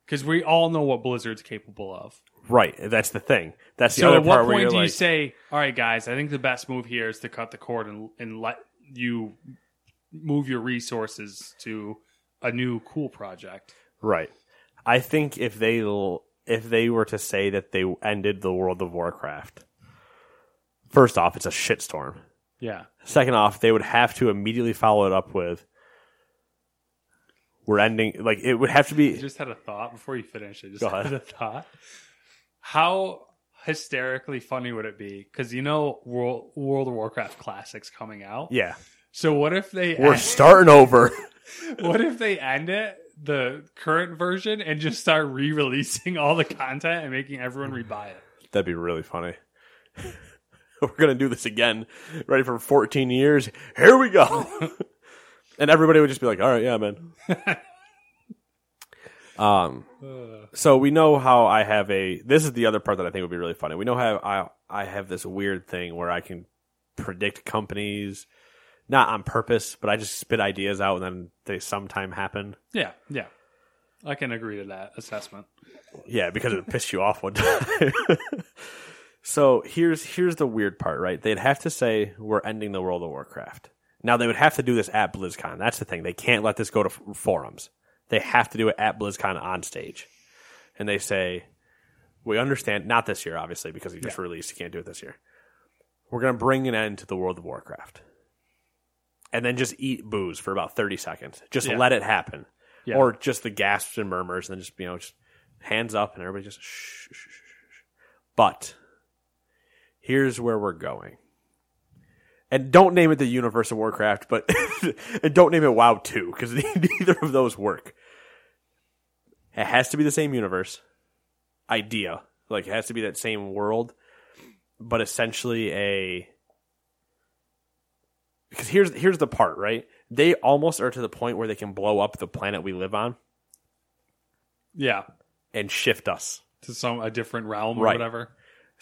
because we all know what Blizzard's capable of. Right, that's the thing. That's the So other at what point do you say, "All right, guys, I think the best move here is to cut the cord and and let you move your resources to a new cool project"? right? I think if they if they were to say that they ended the World of Warcraft, first off, it's a shitstorm. Yeah, Second off, they would have to immediately follow it up with, "We're ending." Like it would have to be I just had a thought before you finish. I just Go had ahead. a thought. How hysterically funny would it be? Because you know World World of Warcraft classics coming out. Yeah, So what if they we're starting over. [laughs] what if they end it the current version and just start re-releasing all the content and making everyone rebuy it? That'd be really funny. [laughs] We're gonna do this again. Ready for 14 years? Here we go. [laughs] and everybody would just be like, "All right, yeah, man." [laughs] um. So we know how I have a. This is the other part that I think would be really funny. We know how I I have this weird thing where I can predict companies, not on purpose, but I just spit ideas out and then they sometime happen. Yeah, yeah. I can agree to that assessment. Yeah, because it pissed you off one time. So here's here's the weird part, right? They'd have to say we're ending the World of Warcraft. Now they would have to do this at BlizzCon. That's the thing. They can't let this go to forums. They have to do it at BlizzCon on stage. And they say, "We understand. Not this year, obviously, because you just released. You can't do it this year. We're going to bring an end to the World of Warcraft." And then just eat boos for about thirty seconds. Just Yeah. let it happen, Yeah. or just the gasps and murmurs, and then just you know just hands up and everybody just shh, shh, shh. But here's where we're going. And don't name it the Universe of Warcraft, but [laughs] and don't name it WoW 2 because [laughs] neither of those work. It has to be the same universe idea, like it has to be that same world, but essentially a because here's here's the part, right? They almost are to the point where they can blow up the planet we live on Yeah, and shift us. to some a different realm or Right. whatever.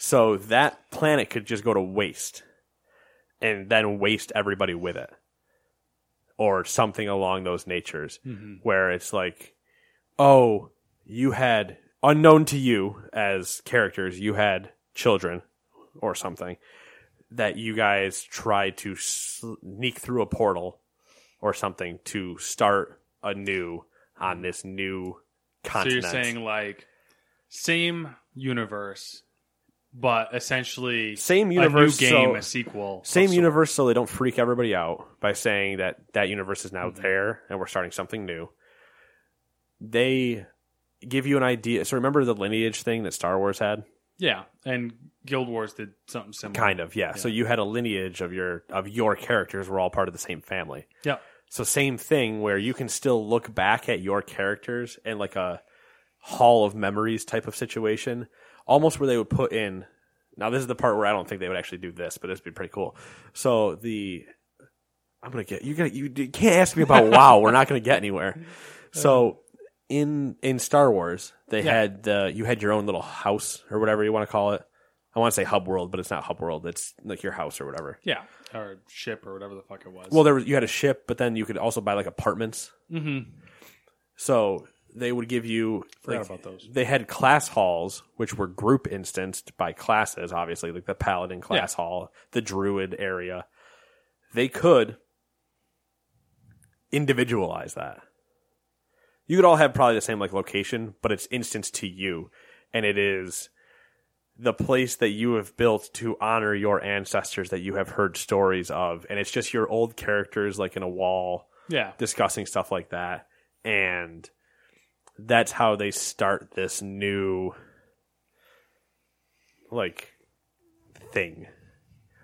So that planet could just go to waste and then waste everybody with it. Or something along those natures mm-hmm. where it's like, oh, you had, unknown to you as characters, you had children or something that you guys tried to sneak through a portal or something to start anew on mm-hmm. this new continent. So you're saying like same universe, but essentially Same universe, a new game, so- a sequel, Same universe, so they don't freak everybody out by saying that that universe is now Mm-hmm. there and we're starting something new. They give you an idea. So remember the lineage thing that Star Wars had? Yeah, and Guild Wars did something similar. Kind of, yeah. So you had a lineage of your of your characters were all part of the same family. Yeah, So same thing where you can still look back at your characters in like a hall of memories type of situation, almost where they would put in. Now this is the part where I don't think they would actually do this, but it'd be pretty cool. So the I'm gonna get you. Gonna you, you can't ask me about WoW. We're not gonna get anywhere. [laughs] So in in Star Wars, they Yeah. had the you had your own little house or whatever you want to call it. I want to say hub world, but it's not hub world. It's like your house or whatever. yeah, or ship or whatever the fuck it was. Well, there was you had a ship, but then you could also buy like apartments. mm-hmm. So they would give you Forgot like, about those. They had class halls, which were group instanced by classes, obviously, like the paladin class hall, the druid area. They could individualize that. You could all have probably the same like location, but it's instanced to you, and it is the place that you have built to honor your ancestors that you have heard stories of, and it's just your old characters like in a wall yeah, discussing stuff like that and that's how they start this new like thing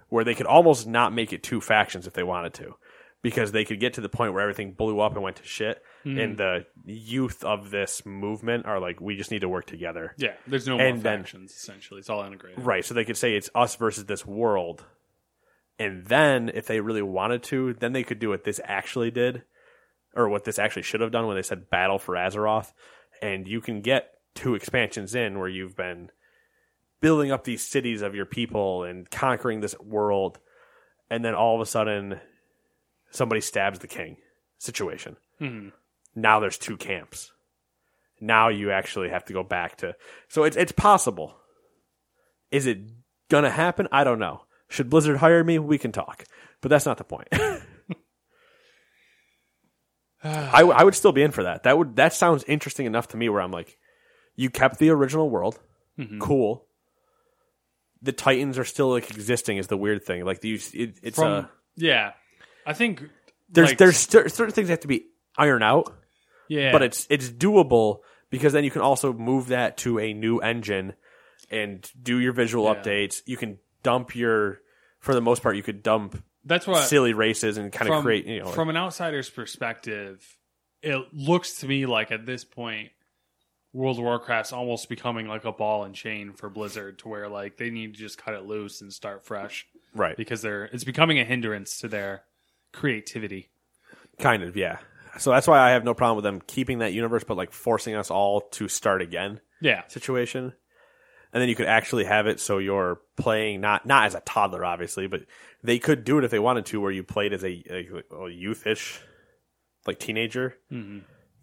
where they could almost not make it two factions if they wanted to because they could get to the point where everything blew up and went to shit hmm. and the youth of this movement are like we just need to work together yeah. There's no more And then- factions. essentially, it's all integrated. Right. So they could say it's us versus this world. And then, if they really wanted to, then they could do what this actually did, or what this actually should have done when they said Battle for Azeroth. And you can get two expansions in where you've been building up these cities of your people and conquering this world, and then all of a sudden, somebody stabs the king. Situation. Hmm. Now there's two camps. Now you actually have to go back to. So it's it's possible. Is it gonna happen? I don't know. Should Blizzard hire me? We can talk, but that's not the point. [laughs] I, I would still be in for that. That would that sounds interesting enough to me. Where I'm like, you kept the original world, cool. The Titans are still like existing is the weird thing. Like the it, it's From uh, yeah, I think there's like, there's cer- certain things that have to be ironed out, yeah, but it's it's doable because then you can also move that to a new engine and do your visual Yeah. updates. You can dump your for the most part you could dump that's what silly races and kind of create you know from an outsider's perspective, it looks to me like at this point, World of Warcraft's almost becoming like a ball and chain for Blizzard, to where like they need to just cut it loose and start fresh right because they're it's becoming a hindrance to their creativity. Kind of, yeah. So that's why I have no problem with them keeping that universe, but like forcing us all to start again Yeah, situation. And then you could actually have it so you're playing not not as a toddler, obviously, but they could do it if they wanted to, where you played as a, a, a youthish, like teenager, mm-hmm.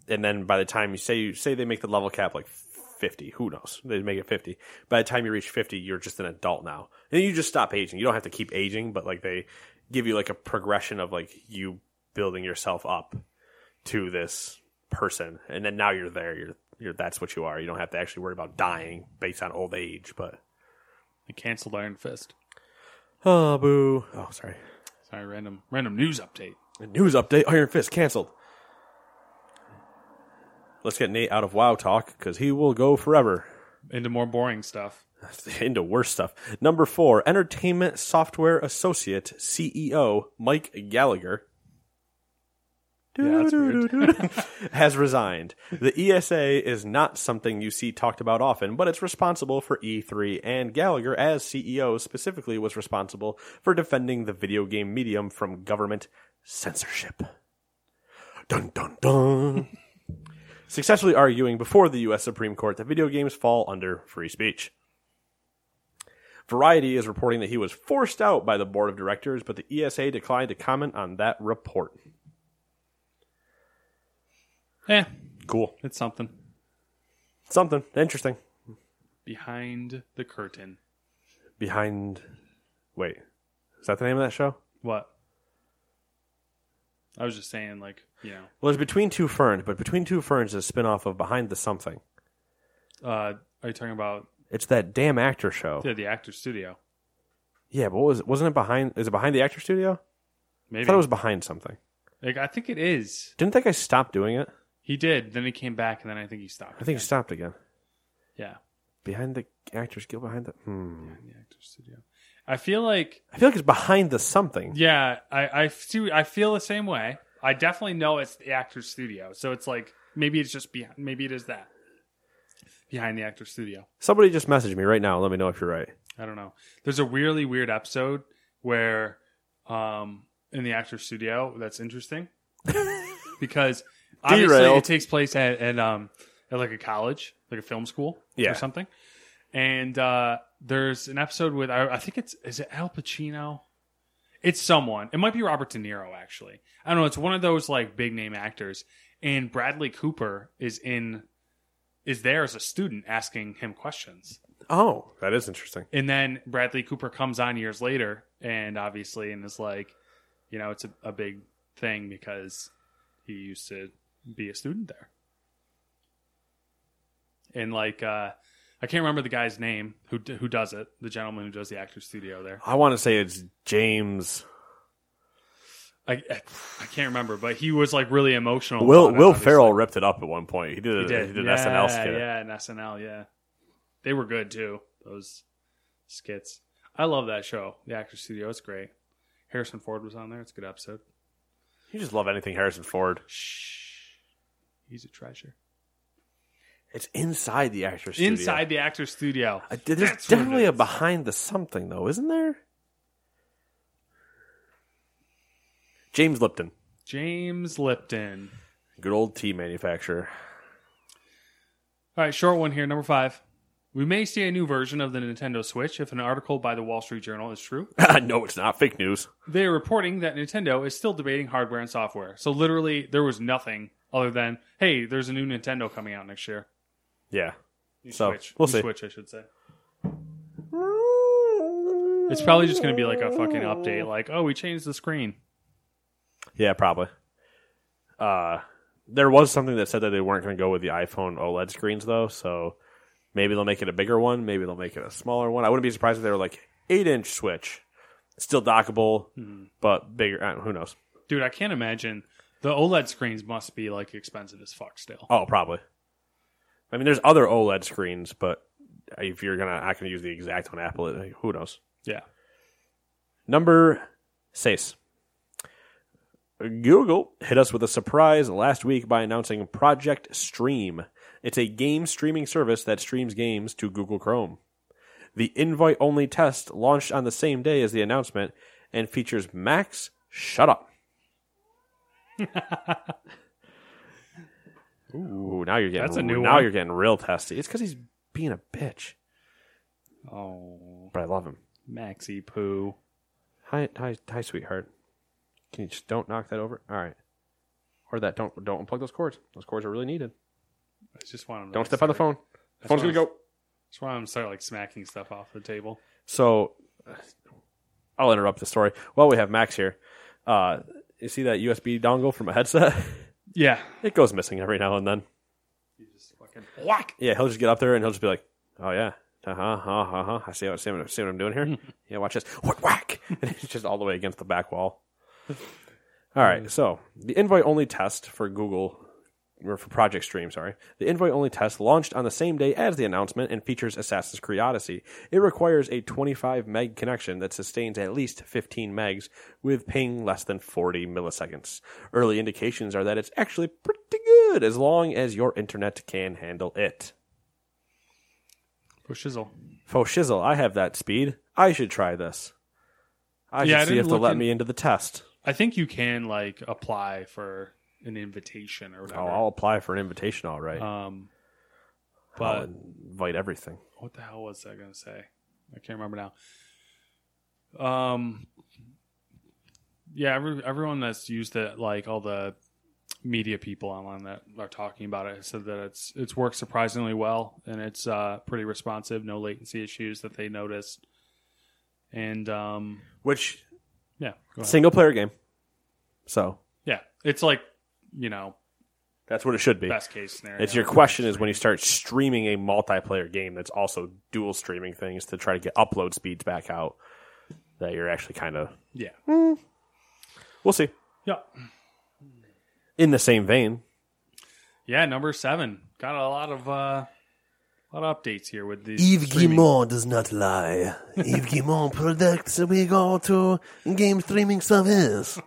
and then by the time you say you say they make the level cap like fifty, who knows? They make it fifty. By the time you reach fifty, you're just an adult now, and you just stop aging. You don't have to keep aging, but like they give you like a progression of like you building yourself up to this person, and then now you're there. You're you're that's what you are. You don't have to actually worry about dying based on old age. But they canceled Iron Fist. oh boo! Oh sorry. Sorry, random random news update. A News update: Iron Fist canceled. Let's get Nate out of WoW talk because he will go forever Into more boring stuff. [laughs] into worse stuff. Number four: Entertainment Software Associate CEO Mike Gallagher Yeah, that's weird. [laughs] has resigned. The ESA is not something you see talked about often, but it's responsible for E3, and Gallagher, as CEO, specifically was responsible for defending the video game medium from government censorship. Dun dun dun. Successfully arguing before the U.S. Supreme Court that video games fall under free speech. Variety is reporting that he was forced out by the board of directors, but the ESA declined to comment on that report. Yeah, Cool. it's something Something interesting. behind the curtain. behind wait is that the name of that show What? I was just saying, like you know, well it's between two ferns but between two ferns is a spin-off of behind the something uh, are you talking about it's that damn actor show yeah, the actor studio? yeah but what was it wasn't it behind is it behind the actor studio Maybe i thought it was behind something like I think it is. didn't that guy stop doing it He did. Then he came back, and then I think he stopped. i think he stopped again Yeah, behind the actors guild behind the hmm the actor studio. I feel like i feel like it's behind the something yeah, I I see. I feel the same way. I definitely know it's the actor studio. So it's like maybe it's just behind. Maybe it is that behind the actor studio. somebody just message me right now let me know if you're right I don't know. There's a weirdly weird episode where, um, in the actor studio, that's interesting [laughs] because obviously Derailed. it takes place at, at um at like a college, like a film school Yeah. or something. And uh, there's an episode with I, I think it's is it Al Pacino? It's someone. It might be Robert De Niro actually. I don't know. It's one of those like big name actors, and Bradley Cooper is in is there as a student asking him questions. oh that is interesting And then Bradley Cooper comes on years later, and obviously, and is like, you know, it's a, a big thing because he used to be a student there. And like, uh, I can't remember the guy's name who who does it, the gentleman who does the actor studio there. i want to say it's james I I can't remember, but he was like really emotional. will it, will obviously. ferrell ripped it up at one point he did, He did, he did yeah, an snl skit Yeah, an SNL, yeah. They were good too. Those skits. I love that show. The Actor Studio. It's great. Harrison Ford was on there. It's a good episode. you just love anything harrison ford Shh. He's a treasure. It's inside the actor studio. Inside the Actor Studio. Uh, there's That's definitely a behind the something though, isn't there? James Lipton, James Lipton. good old tea manufacturer. All right, short one here. Number five. We may see a new version of the Nintendo Switch if an article by the Wall Street Journal is true. [laughs] no, it's not fake news. They are reporting that Nintendo is still debating hardware and software. So literally, there was nothing other than, hey, there's a new Nintendo coming out next year. Yeah. New So, Switch. we'll New see. Switch, I should say. It's probably just going to be like a fucking update, like, oh, we changed the screen. Yeah, probably. Uh, there was something that said that they weren't going to go with the iPhone OLED screens though, so maybe they'll make it a bigger one. Maybe they'll make it a smaller one. I wouldn't be surprised if they were like eight inch Switch, still dockable, Hmm. but bigger. Uh, who knows? Dude, I can't imagine. The OLED screens must be like expensive as fuck still. Oh, probably. I mean, there's other OLED screens, but if you're gonna, I can use the exact one Apple. Like, who knows? Yeah. Number six. Google hit us with a surprise last week by announcing Project Stream. It's a game streaming service that streams games to Google Chrome. The invite only test launched on the same day as the announcement and features Max Shut Up. [laughs] Ooh, now you're getting That's a new now one. you're getting real testy. It's because he's being a bitch, Oh, but I love him. Maxi Poo. Hi, hi, hi, sweetheart. Can you just don't knock that over? All right. Or that don't don't unplug those cords. Those cords are really needed. I just want him to Don't like, step on the start- phone. The phone's why gonna I'm- go. That's why I'm start like smacking stuff off the table. So, I'll interrupt the story. Well, we have Max here. Uh, you see that USB dongle from a headset? [laughs] Yeah. it goes missing every now and then. You just fucking whack. Yeah, he'll just get up there and he'll just be like, "Oh yeah, uh huh, uh huh, uh huh." I see what see what, see what I'm doing here. [laughs] yeah, watch this. Whack, whack, [laughs] and it's just all the way against the back wall. All right, so the invite only test for Google or for Project Stream, sorry. The invite only test launched on the same day as the announcement and features Assassin's Creed Odyssey. It requires a 25 meg connection that sustains at least 15 megs with ping less than 40 milliseconds. Early indications are that it's actually pretty good as long as your internet can handle it. For shizzle. Faux shizzle, I have that speed. I should try this. I Yeah, I should see didn't if they'll let in- me into the test. I think you can like apply for an invitation or whatever. Oh, I'll apply for an invitation, all right. um, I'll but invite everything. what the hell was I gonna say? I can't remember now. Um, yeah, every, everyone that's used it, like all the media people online that are talking about it, said that it's it's worked surprisingly well and it's uh, pretty responsive, no latency issues that they noticed, and um, Which yeah, single player game. So yeah, it's like you know that's what it should be. best case scenario. It's your question is when you start streaming a multiplayer game that's also dual streaming things to try to get upload speeds back out. That you're actually kind of yeah, we'll see. yeah. In the same vein, Yeah, number seven. Got a lot of uh, a lot of updates here with these. Yves streaming. Guillemot does not lie. [laughs] Yves Guillemot predicts that we go to game streaming service. is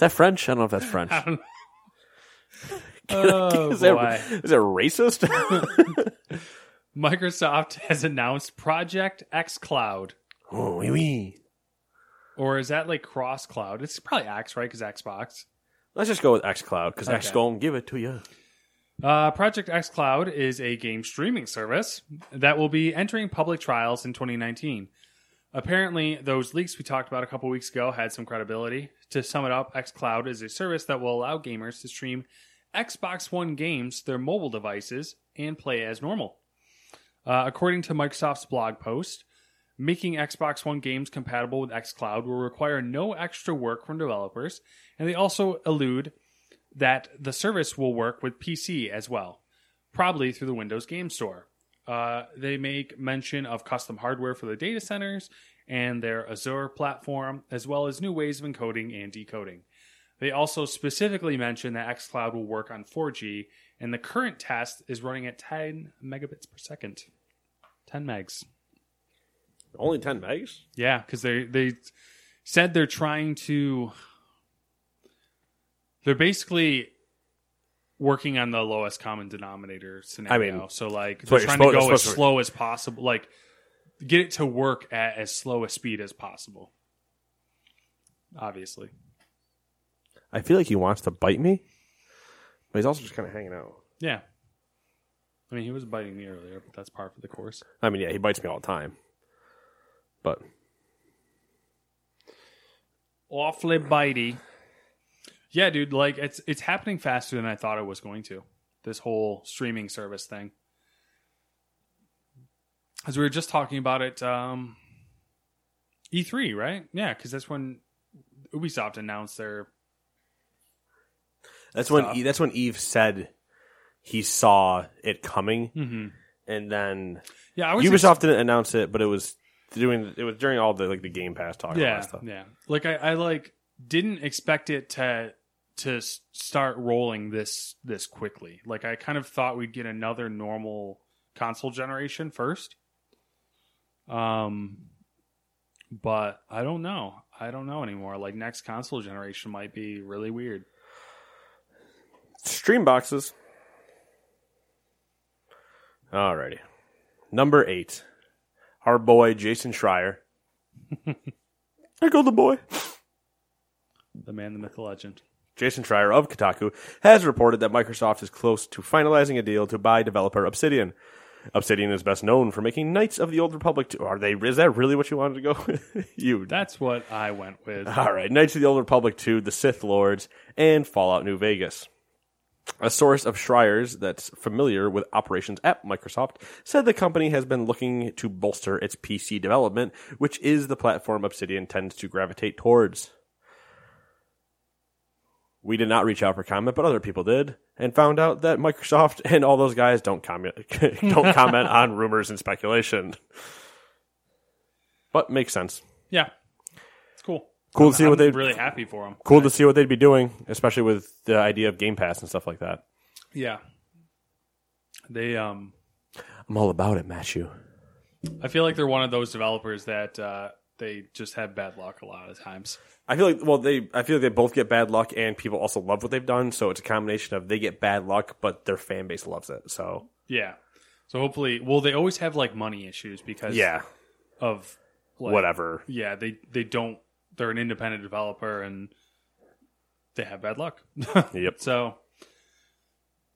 that French? I don't know if that's French. [laughs] [laughs] Oh is, that, is it racist? [laughs] Microsoft has announced Project X Cloud, Oh, oui, oui. or is that like Cross Cloud? It's probably X, right? Because Xbox. Let's just go with xCloud because X Okay. gonna give it to you. Uh, Project X Cloud is a game streaming service that will be entering public trials in 2019. Apparently, those leaks we talked about a couple weeks ago had some credibility. To sum it up, xCloud is a service that will allow gamers to stream Xbox One games to their mobile devices and play as normal. Uh, according to Microsoft's blog post, making Xbox One games compatible with xCloud will require no extra work from developers, and they also allude that the service will work with PC as well, probably through the Windows Game Store. Uh, they make mention of custom hardware for the data centers and their Azure platform, as well as new ways of encoding and decoding. They also specifically mention that xCloud will work on 4G, and the current test is running at 10 megabits per second. 10 megs. Only ten megs. Yeah, because they they said they're trying to. They're basically working on the lowest common denominator scenario. mean, so like they're trying supposed- to go as supposed to- slow as possible, like get it to work at as slow a speed as possible. Obviously, I feel like he wants to bite me, but he's also just kind of hanging out. yeah. I mean, he was biting me earlier, but that's par for the course. I mean, yeah, he bites me all the time. But Awfully bitey. Yeah, dude. Like it's it's happening faster than I thought it was going to. This whole streaming service thing. As we were just talking about it, um, E3, right? Yeah, because that's when Ubisoft announced their that's when Stuff. E- that's when Yves said he saw it coming, Mm-hmm. and then yeah. Ubisoft didn't announce it, but it was doing it was during all the like the Game Pass talk. and all yeah, that stuff. yeah. Like I, I like didn't expect it to to start rolling this this quickly. Like I kind of thought we'd get another normal console generation first. Um, but I don't know. I don't know anymore. Like next console generation might be really weird. Stream boxes. Alrighty. Number eight. Our boy Jason Schreier. [laughs] there go the boy. The man, the myth, the legend. Jason Schreier of Kotaku has reported that Microsoft is close to finalizing a deal to buy developer Obsidian. Obsidian is best known for making Knights of the Old Republic 2. Are they? Is that really what you wanted to go? [laughs] with? you. That's what I went with. [laughs] All right, Knights of the Old Republic 2, The Sith Lords, and Fallout New Vegas. A source of Schreier's that's familiar with operations at Microsoft said the company has been looking to bolster its PC development, which is the platform Obsidian tends to gravitate towards. We did not reach out for comment, but other people did, and found out that Microsoft [laughs] and all those guys don't comment [laughs] don't comment on rumors and speculation. But makes sense. Yeah, it's cool. Cool to I'm- see what they really happy for them. cool to see what they'd be doing, especially with the idea of Game Pass and stuff like that. Yeah, they um. I'm all about it, Matthew. I feel like they're one of those developers that uh, they just have bad luck a lot of times. I feel like well, they I feel like they both get bad luck, and people also love what they've done. So it's a combination of they get bad luck, but their fan base loves it. So Yeah. So hopefully, well, they always have like money issues because yeah, of like, whatever. Yeah, they they don't. They're an independent developer and they have bad luck. [laughs] Yep. So,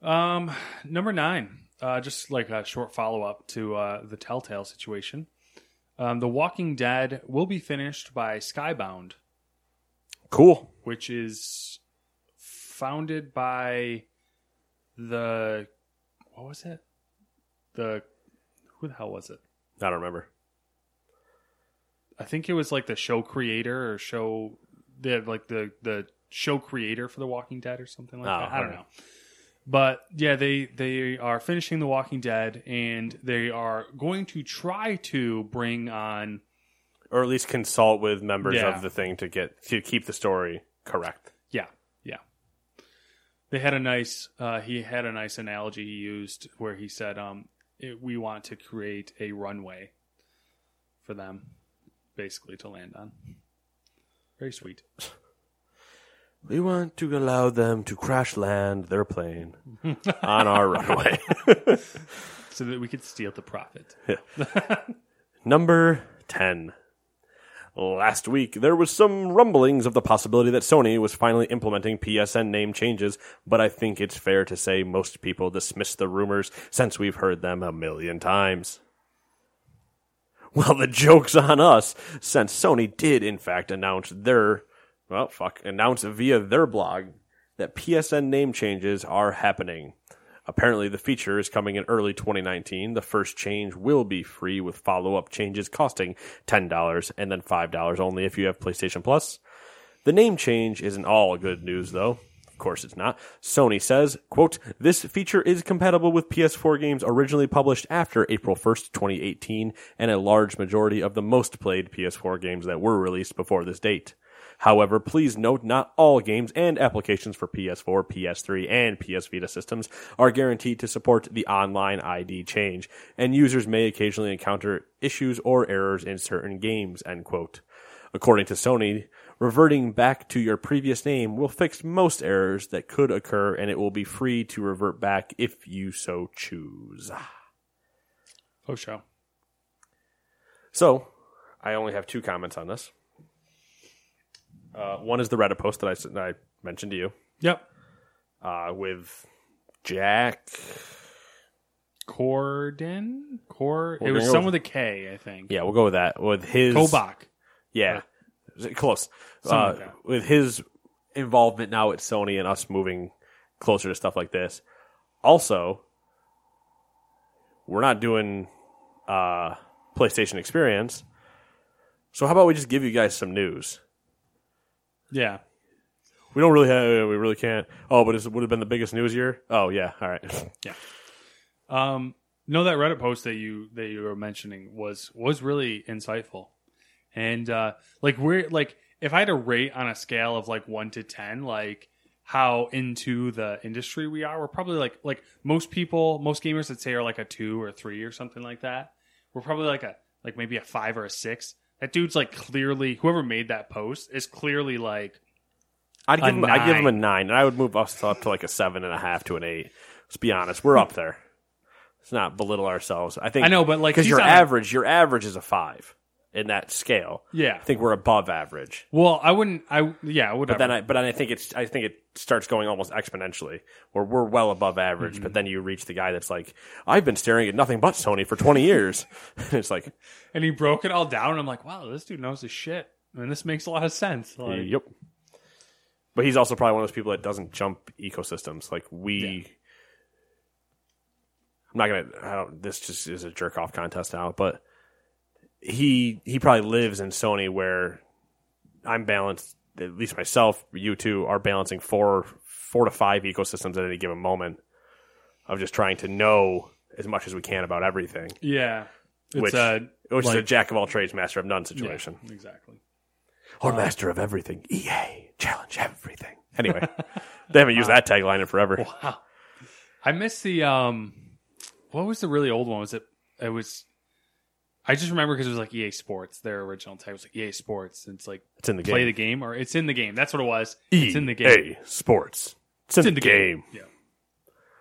um, number nine, uh, just like a short follow up to uh, the Telltale situation. Um, the Walking Dead will be finished by Skybound, Cool. which is founded by the what was it? The who the hell was it? I don't remember. I think it was like the show creator or show the like the the show creator for The Walking Dead or something like Oh, that. I don't alright. know. But yeah, they they are finishing The Walking Dead and they are going to try to bring on Or at least consult with members Yeah. of the thing to get to keep the story correct. yeah, yeah. They had a nice uh he had a nice analogy he used where he said um it, we want to create a runway for them basically to land on. Very sweet. [laughs] We want to allow them to crash land their plane [laughs] on our runway. So that we could steal the profit. [laughs] Number 10. Last week, there was some rumblings of the possibility that Sony was finally implementing PSN name changes, but I think it's fair to say most people dismiss the rumors since we've heard them a million times. Well, the joke's on us, since Sony did in fact announce their, well, fuck, announce via their blog that PSN name changes are happening. Apparently, the feature is coming in early 2019. The first change will be free with follow up changes costing $10 and then $5 only if you have PlayStation Plus. The name change isn't all good news, though. Of course it's not. Sony says, quote, this feature is compatible with PS4 games originally published after April 1st, 2018, and a large majority of the most played PS4 games that were released before this date. However, please note not all games and applications for PS4, PS3, and PS Vita systems are guaranteed to support the online ID change, and users may occasionally encounter issues or errors in certain games, end quote. According to Sony, reverting back to your previous name will fix most errors that could occur and it will be free to revert back if you so choose. Oh show. So, I only have two comments on this. Uh, one is the Reddit post that I, s- that I mentioned to you Yep. uh, with Jack. Corden, Cor. We're it was some with- a K, I think. Yeah, we'll go with that. With his Kobach. Yeah, close. Something Uh, like that. with his involvement now at Sony and us moving closer to stuff like this. Also, we're not doing uh, PlayStation Experience. So how about we just give you guys some news? Yeah. We don't really have. We really can't. Oh, but it would have been the biggest news year. Oh yeah. All right. [laughs] Yeah. Um, no, that Reddit post that you that you were mentioning was was really insightful, and uh, like we're like if I had to rate on a scale of like one to ten, like how into the industry we are, we're probably like like most people, most gamers that say are like a two or three or something like that. We're probably like a like maybe a five or a six. That dude's like clearly whoever made that post is clearly like I'd give him. I'd give him a nine. nine, and I would move us up to like a seven and a half to an eight. Let's be honest, we're up there. Let's not belittle ourselves. I think I know, but, like, because your average, your average is a five in that scale. yeah. I think we're above average. Well, I wouldn't. I yeah, whatever. But then I, but then I think it's, I think it starts going almost exponentially, where we're well above average. Mm-hmm. But then you reach the guy that's like, I've been staring at nothing but Sony for twenty years. [laughs] it's like, and he broke it all down. And I'm like, wow, this dude knows his shit. And this makes a lot of sense. Like, yep. But he's also probably one of those people that doesn't jump ecosystems like we. I'm not gonna. I don't. This just is a jerk off contest now, but he he probably lives in Sony where I'm balanced. At least myself, you two are balancing four four to five ecosystems at any given moment of just trying to know as much as we can about everything, Yeah, it's which uh, which is a jack of all trades, master of none yeah, situation, exactly. or master of everything. EA challenge everything. [laughs] Anyway, they haven't used that tagline in forever. Wow, I miss the um, what was the really old one? Was it? It was. I just remember because it was like EA Sports. Their original tag was like EA Sports. It's like It's in the play game. the game or it's in the game. That's what it was. EA it's in the game. EA Sports. It's in, the, game. Yeah,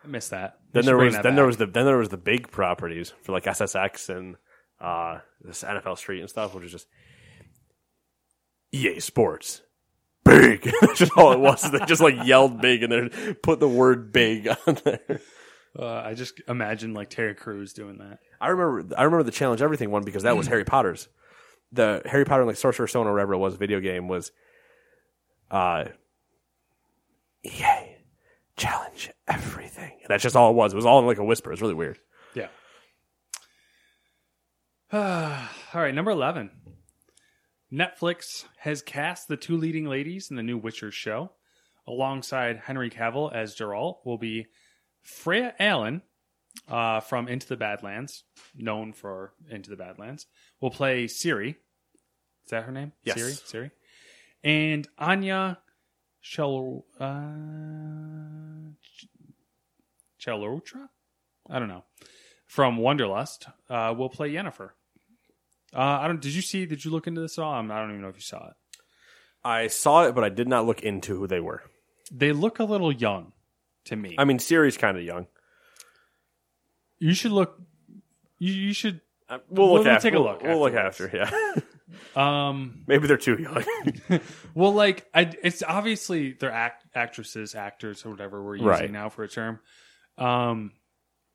I missed that. Then there was then there was the then there was the big properties for like SSX and uh this NFL Street and stuff, which is just EA Sports. Big. [laughs] That's just all it was. They just like yelled big and they put the word big on there. Uh, I just imagine like Terry Crews doing that. I remember I remember the challenge everything one because that was [clears throat] Harry Potter's. The Harry Potter and like Sorcerer's Stone or whatever it was video game was uh EA challenge everything. And that's just all it was. It was all in like a whisper. It's really weird. Yeah. [sighs] All right, number 11. Netflix has cast the two leading ladies in the new Witcher show. Alongside Henry Cavill as Geralt will be Freya Allan uh, from Into the Badlands, known for Into the Badlands, will play Ciri. Is that her name? Yes. Ciri? Ciri. And Anya Chel- uh, I don't know. From Wanderlust uh, will play Yennefer. Uh, I don't. Did you see? Did you look into this at all? I'm- I don't even know if you saw it. I saw it, but I did not look into who they were. They look a little young to me. I mean, Ciri's kind of young. you should look. You, you should. Uh, We'll look We'll after. take a we'll- look We'll, look after. Yeah. [laughs] Um. Maybe they're too young. [laughs] Well, like, I, it's obviously they're act, actresses, actors, or whatever we're using Right. now for a term. Um.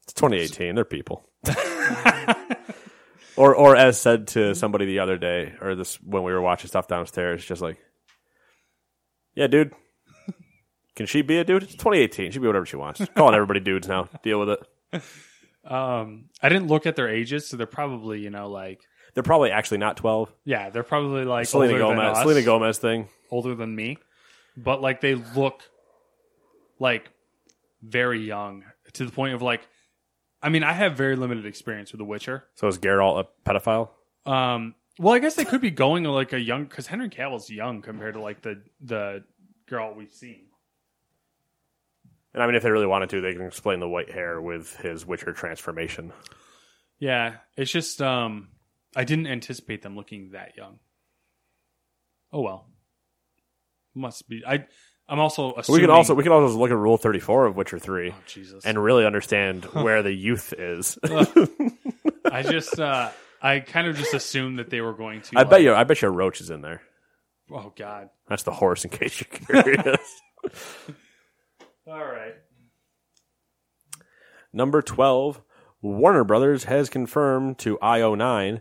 it's 2018. They're people. [laughs] or, or as said to somebody the other day, or this when we were watching stuff downstairs, just like, yeah, dude. Can she be a dude? It's 2018. She can be whatever she wants. Calling everybody dudes now. Deal with it. [laughs] Um. I didn't look at their ages, so they're probably you know like They're probably actually not 12. yeah, they're probably like Selena older than Gomez. us. Selena Gomez thing. older than me, but like they look like very young to the point of like, I mean, I have very limited experience with The Witcher. So is Geralt a pedophile? Um, well, I guess they could be going like a young because Henry Cavill's young compared to like the the girl we've seen. And I mean, if they really wanted to, they can explain the white hair with his Witcher transformation. Yeah, it's just um, I didn't anticipate them looking that young. Oh well, must be. I I'm also assuming We can also we can also look at Rule Thirty Four of Witcher Three Oh, and really understand [laughs] where the youth is. I just uh, I kind of just assumed that they were going to. I bet like- you I bet you Roach is in there. Oh God. That's the horse, in case you're curious. [laughs] All right. Number twelve, Warner Brothers has confirmed to IO9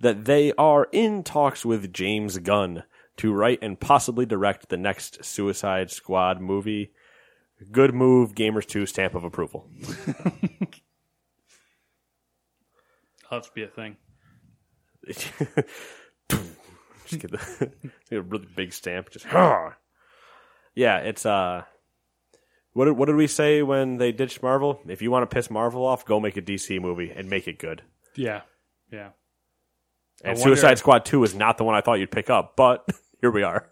that they are in talks with James Gunn to write and possibly direct the next Suicide Squad movie. Good move, Gamers 2 stamp of approval. That'll have to be a thing. [laughs] just get, the, [laughs] get a really big stamp. Just [laughs] yeah, it's uh, what did, what did we say when they ditched Marvel? If you want to piss Marvel off, go make a DC movie and make it good. Yeah, yeah. I And wonder- Suicide Squad Two is not the one I thought you'd pick up, but [laughs] here we are.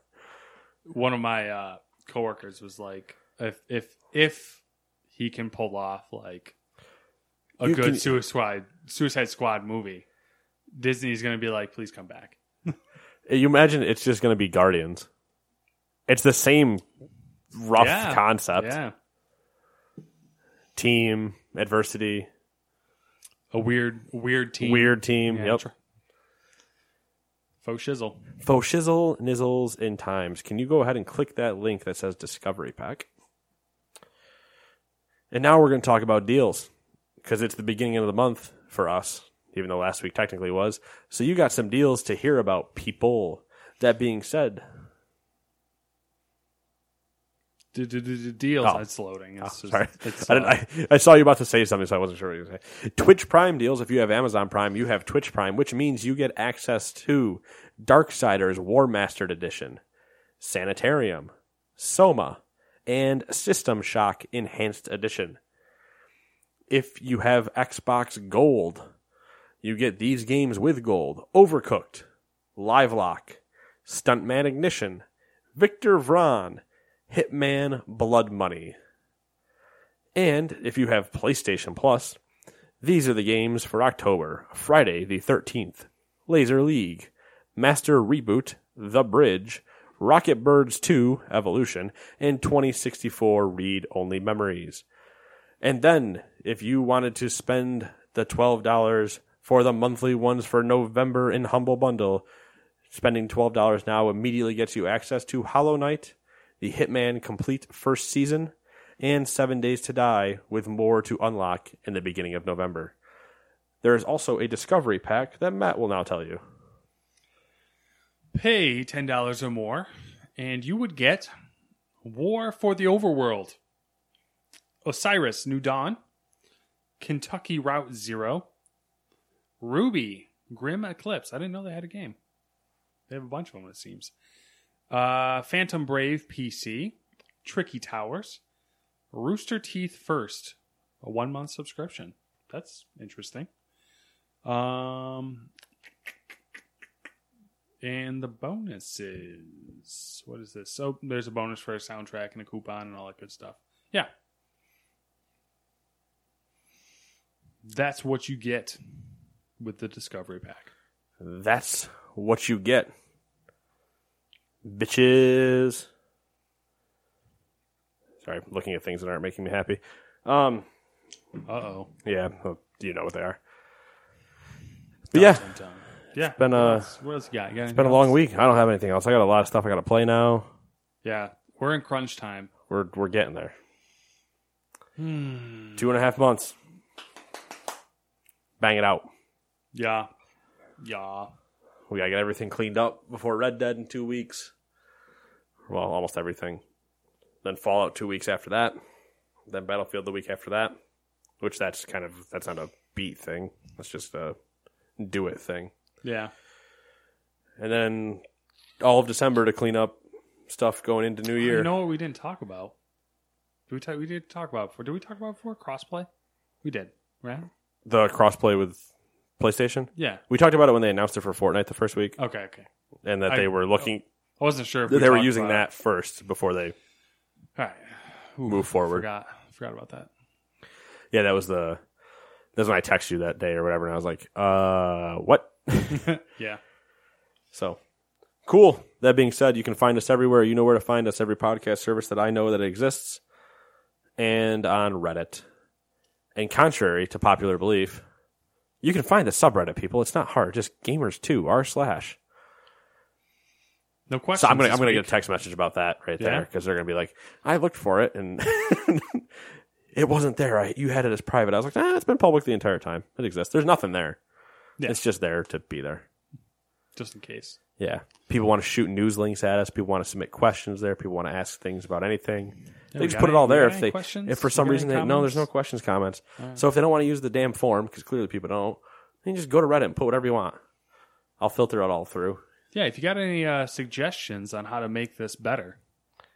One of my uh, coworkers was like, if if if he can pull off like a You good can- Suicide Suicide Squad movie, Disney's going to be like, please come back. [laughs] You imagine it's just going to be Guardians. It's the same rough Yeah, concept. Yeah, Team adversity, a weird weird team, weird team. Yeah, yep. tr- Faux shizzle. Faux shizzle, nizzles, in times. Can you go ahead and click that link that says Discovery Pack? And now we're going to talk about deals because it's the beginning of the month for us, even though last week technically was. So you got some deals to hear about, people. That being said, Deals. Oh. It's loading. It's just, sorry, It's, I, uh, I, I saw you about to say something, so I wasn't sure what you were going to say. Twitch Prime deals. If you have Amazon Prime, you have Twitch Prime, which means you get access to Darksiders Warmastered Edition, Sanitarium, Soma, and System Shock Enhanced Edition. If you have Xbox Gold, you get these games with gold Overcooked, Livelock, Stuntman Ignition, Victor Vran, Hitman Blood Money. And if you have PlayStation Plus, these are the games for October Friday the 13th, Laser League, Master Reboot, The Bridge, Rocketbirds 2 Evolution, and 2064 Read Only Memories. And then, if you wanted to spend the $12 for the monthly ones for November in Humble Bundle, spending $12 now immediately gets you access to Hollow Knight, the Hitman Complete First Season, and Seven Days to Die, with more to unlock in the beginning of November. There is also a Discovery Pack that Matt will now tell you. pay ten dollars or more, and you would get War for the Overworld, Osiris New Dawn, Kentucky Route Zero, RWBY Grimm Eclipse. I didn't know they had a game. They have a bunch of them, it seems. Uh, Phantom Brave PC, Tricky Towers, Rooster Teeth First, a one month subscription. That's interesting. Um, and the bonuses. What is this? So there's a bonus for a soundtrack and a coupon and all that good stuff. Yeah. That's what you get with the Discovery Pack. That's what you get. Bitches. Sorry, looking at things that aren't making me happy. Um, Uh oh. yeah, well, you know what they are. But yeah, Yeah. been what a- else? What else you got? You got it's been a long week. I don't have anything else. I got a lot of stuff I got to play now. Yeah. We're in crunch time. We're we're getting there. Hmm. Two and a half months. Bang it out. Yeah. Yeah. We gotta get everything cleaned up before Red Dead in two weeks. Well, almost everything. Then Fallout two weeks after that. Then Battlefield the week after that. Which that's kind of that's not a beat thing. That's just a do it thing. Yeah. And then all of December to clean up stuff going into New Year. You know what we didn't talk about? Did we, talk, we did talk about before. Did we talk about before crossplay? We did, right? the crossplay with PlayStation. Yeah. We talked about it when they announced it for Fortnite the first week, Okay. Okay. and that I- they were looking. I wasn't sure if They were talked using about that first before they. [sighs] All right. Ooh, move forward. Forgot. Forgot about that. Yeah, that was the. That's when I texted you that day or whatever, and I was like, "Uh, what?" [laughs] [laughs] Yeah. so, cool. That being said, you can find us everywhere. You know where to find us. Every podcast service that I know that exists, and on Reddit. And contrary to popular belief, you can find the subreddit. People, it's not hard. Just gamers two r slash. No question. So I'm gonna I'm gonna get a text message about that right Yeah? there because they're gonna be like, I looked for it and [laughs] it wasn't there. I, you had it as private. I was like, ah, it's been public the entire time. It exists. There's nothing there. Yeah. It's just there to be there. just in case. Yeah. People want to shoot news links at us. People want to submit questions there. People want to ask things about anything. we they just put it all there if they questions? if for some reason any they no there's no questions comments. So if they don't want to use the damn form because clearly people don't, then you just go to Reddit and put whatever you want. I'll filter it all through. Yeah, if you got any uh, suggestions on how to make this better,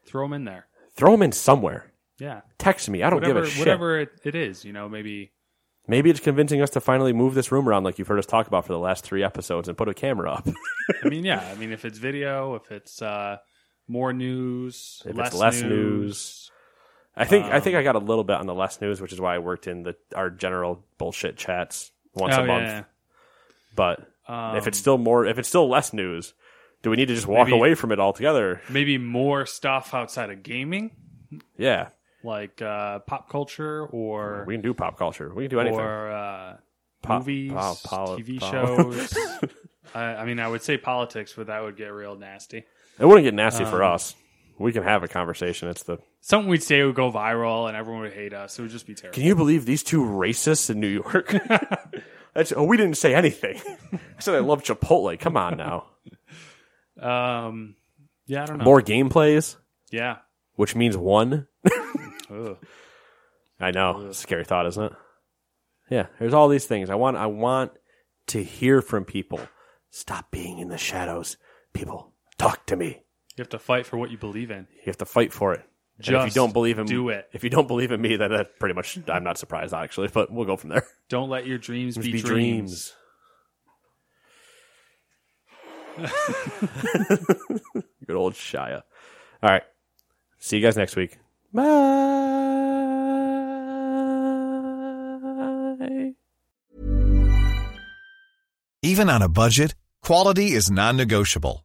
throw them in there. Throw them in somewhere. Yeah, Text me. I don't whatever, give a shit. whatever it, it is, you know, maybe Maybe it's convincing us to finally move this room around like you've heard us talk about for the last three episodes and put a camera up. I mean, [laughs] yeah. I mean, if it's video, if it's uh, more news, If less it's less news, news. I think I Um, think I got a little bit on the less news, which is why I worked in the our general bullshit chats once Oh, a yeah, month. But yeah. if it's Um, still more, if it's still less news, do we need to just walk Maybe- away from it altogether? maybe more stuff outside of gaming, Yeah, like uh, pop culture or we can do pop culture. We can do anything. or uh, Pop- movies, pop- TV shows. [laughs] I, I mean, I would say politics, but that would get real nasty. it wouldn't get nasty for Um, us. We can have a conversation. It's the. Something we'd say would go viral, and everyone would hate us. It would just be terrible. Can you believe these two racists in New York? [laughs] That's, oh, we didn't say anything. [laughs] I said I love Chipotle. Come on now. Um, yeah, I don't know. More gameplays, yeah. which means one. [laughs] Ugh. I know. Scary thought, isn't it? Yeah. There's all these things. I want I want to hear from people. Stop being in the shadows. People, talk to me. You have to fight for what you believe in. You have to fight for it. And if you Just don't believe in do it. If you don't believe in me, then that pretty much I'm not surprised actually, but we'll go from there. [laughs] Don't let your dreams Just be, dreams. [laughs] Good old Shia. All right. See you guys next week. Bye. Even on a budget, quality is non-negotiable.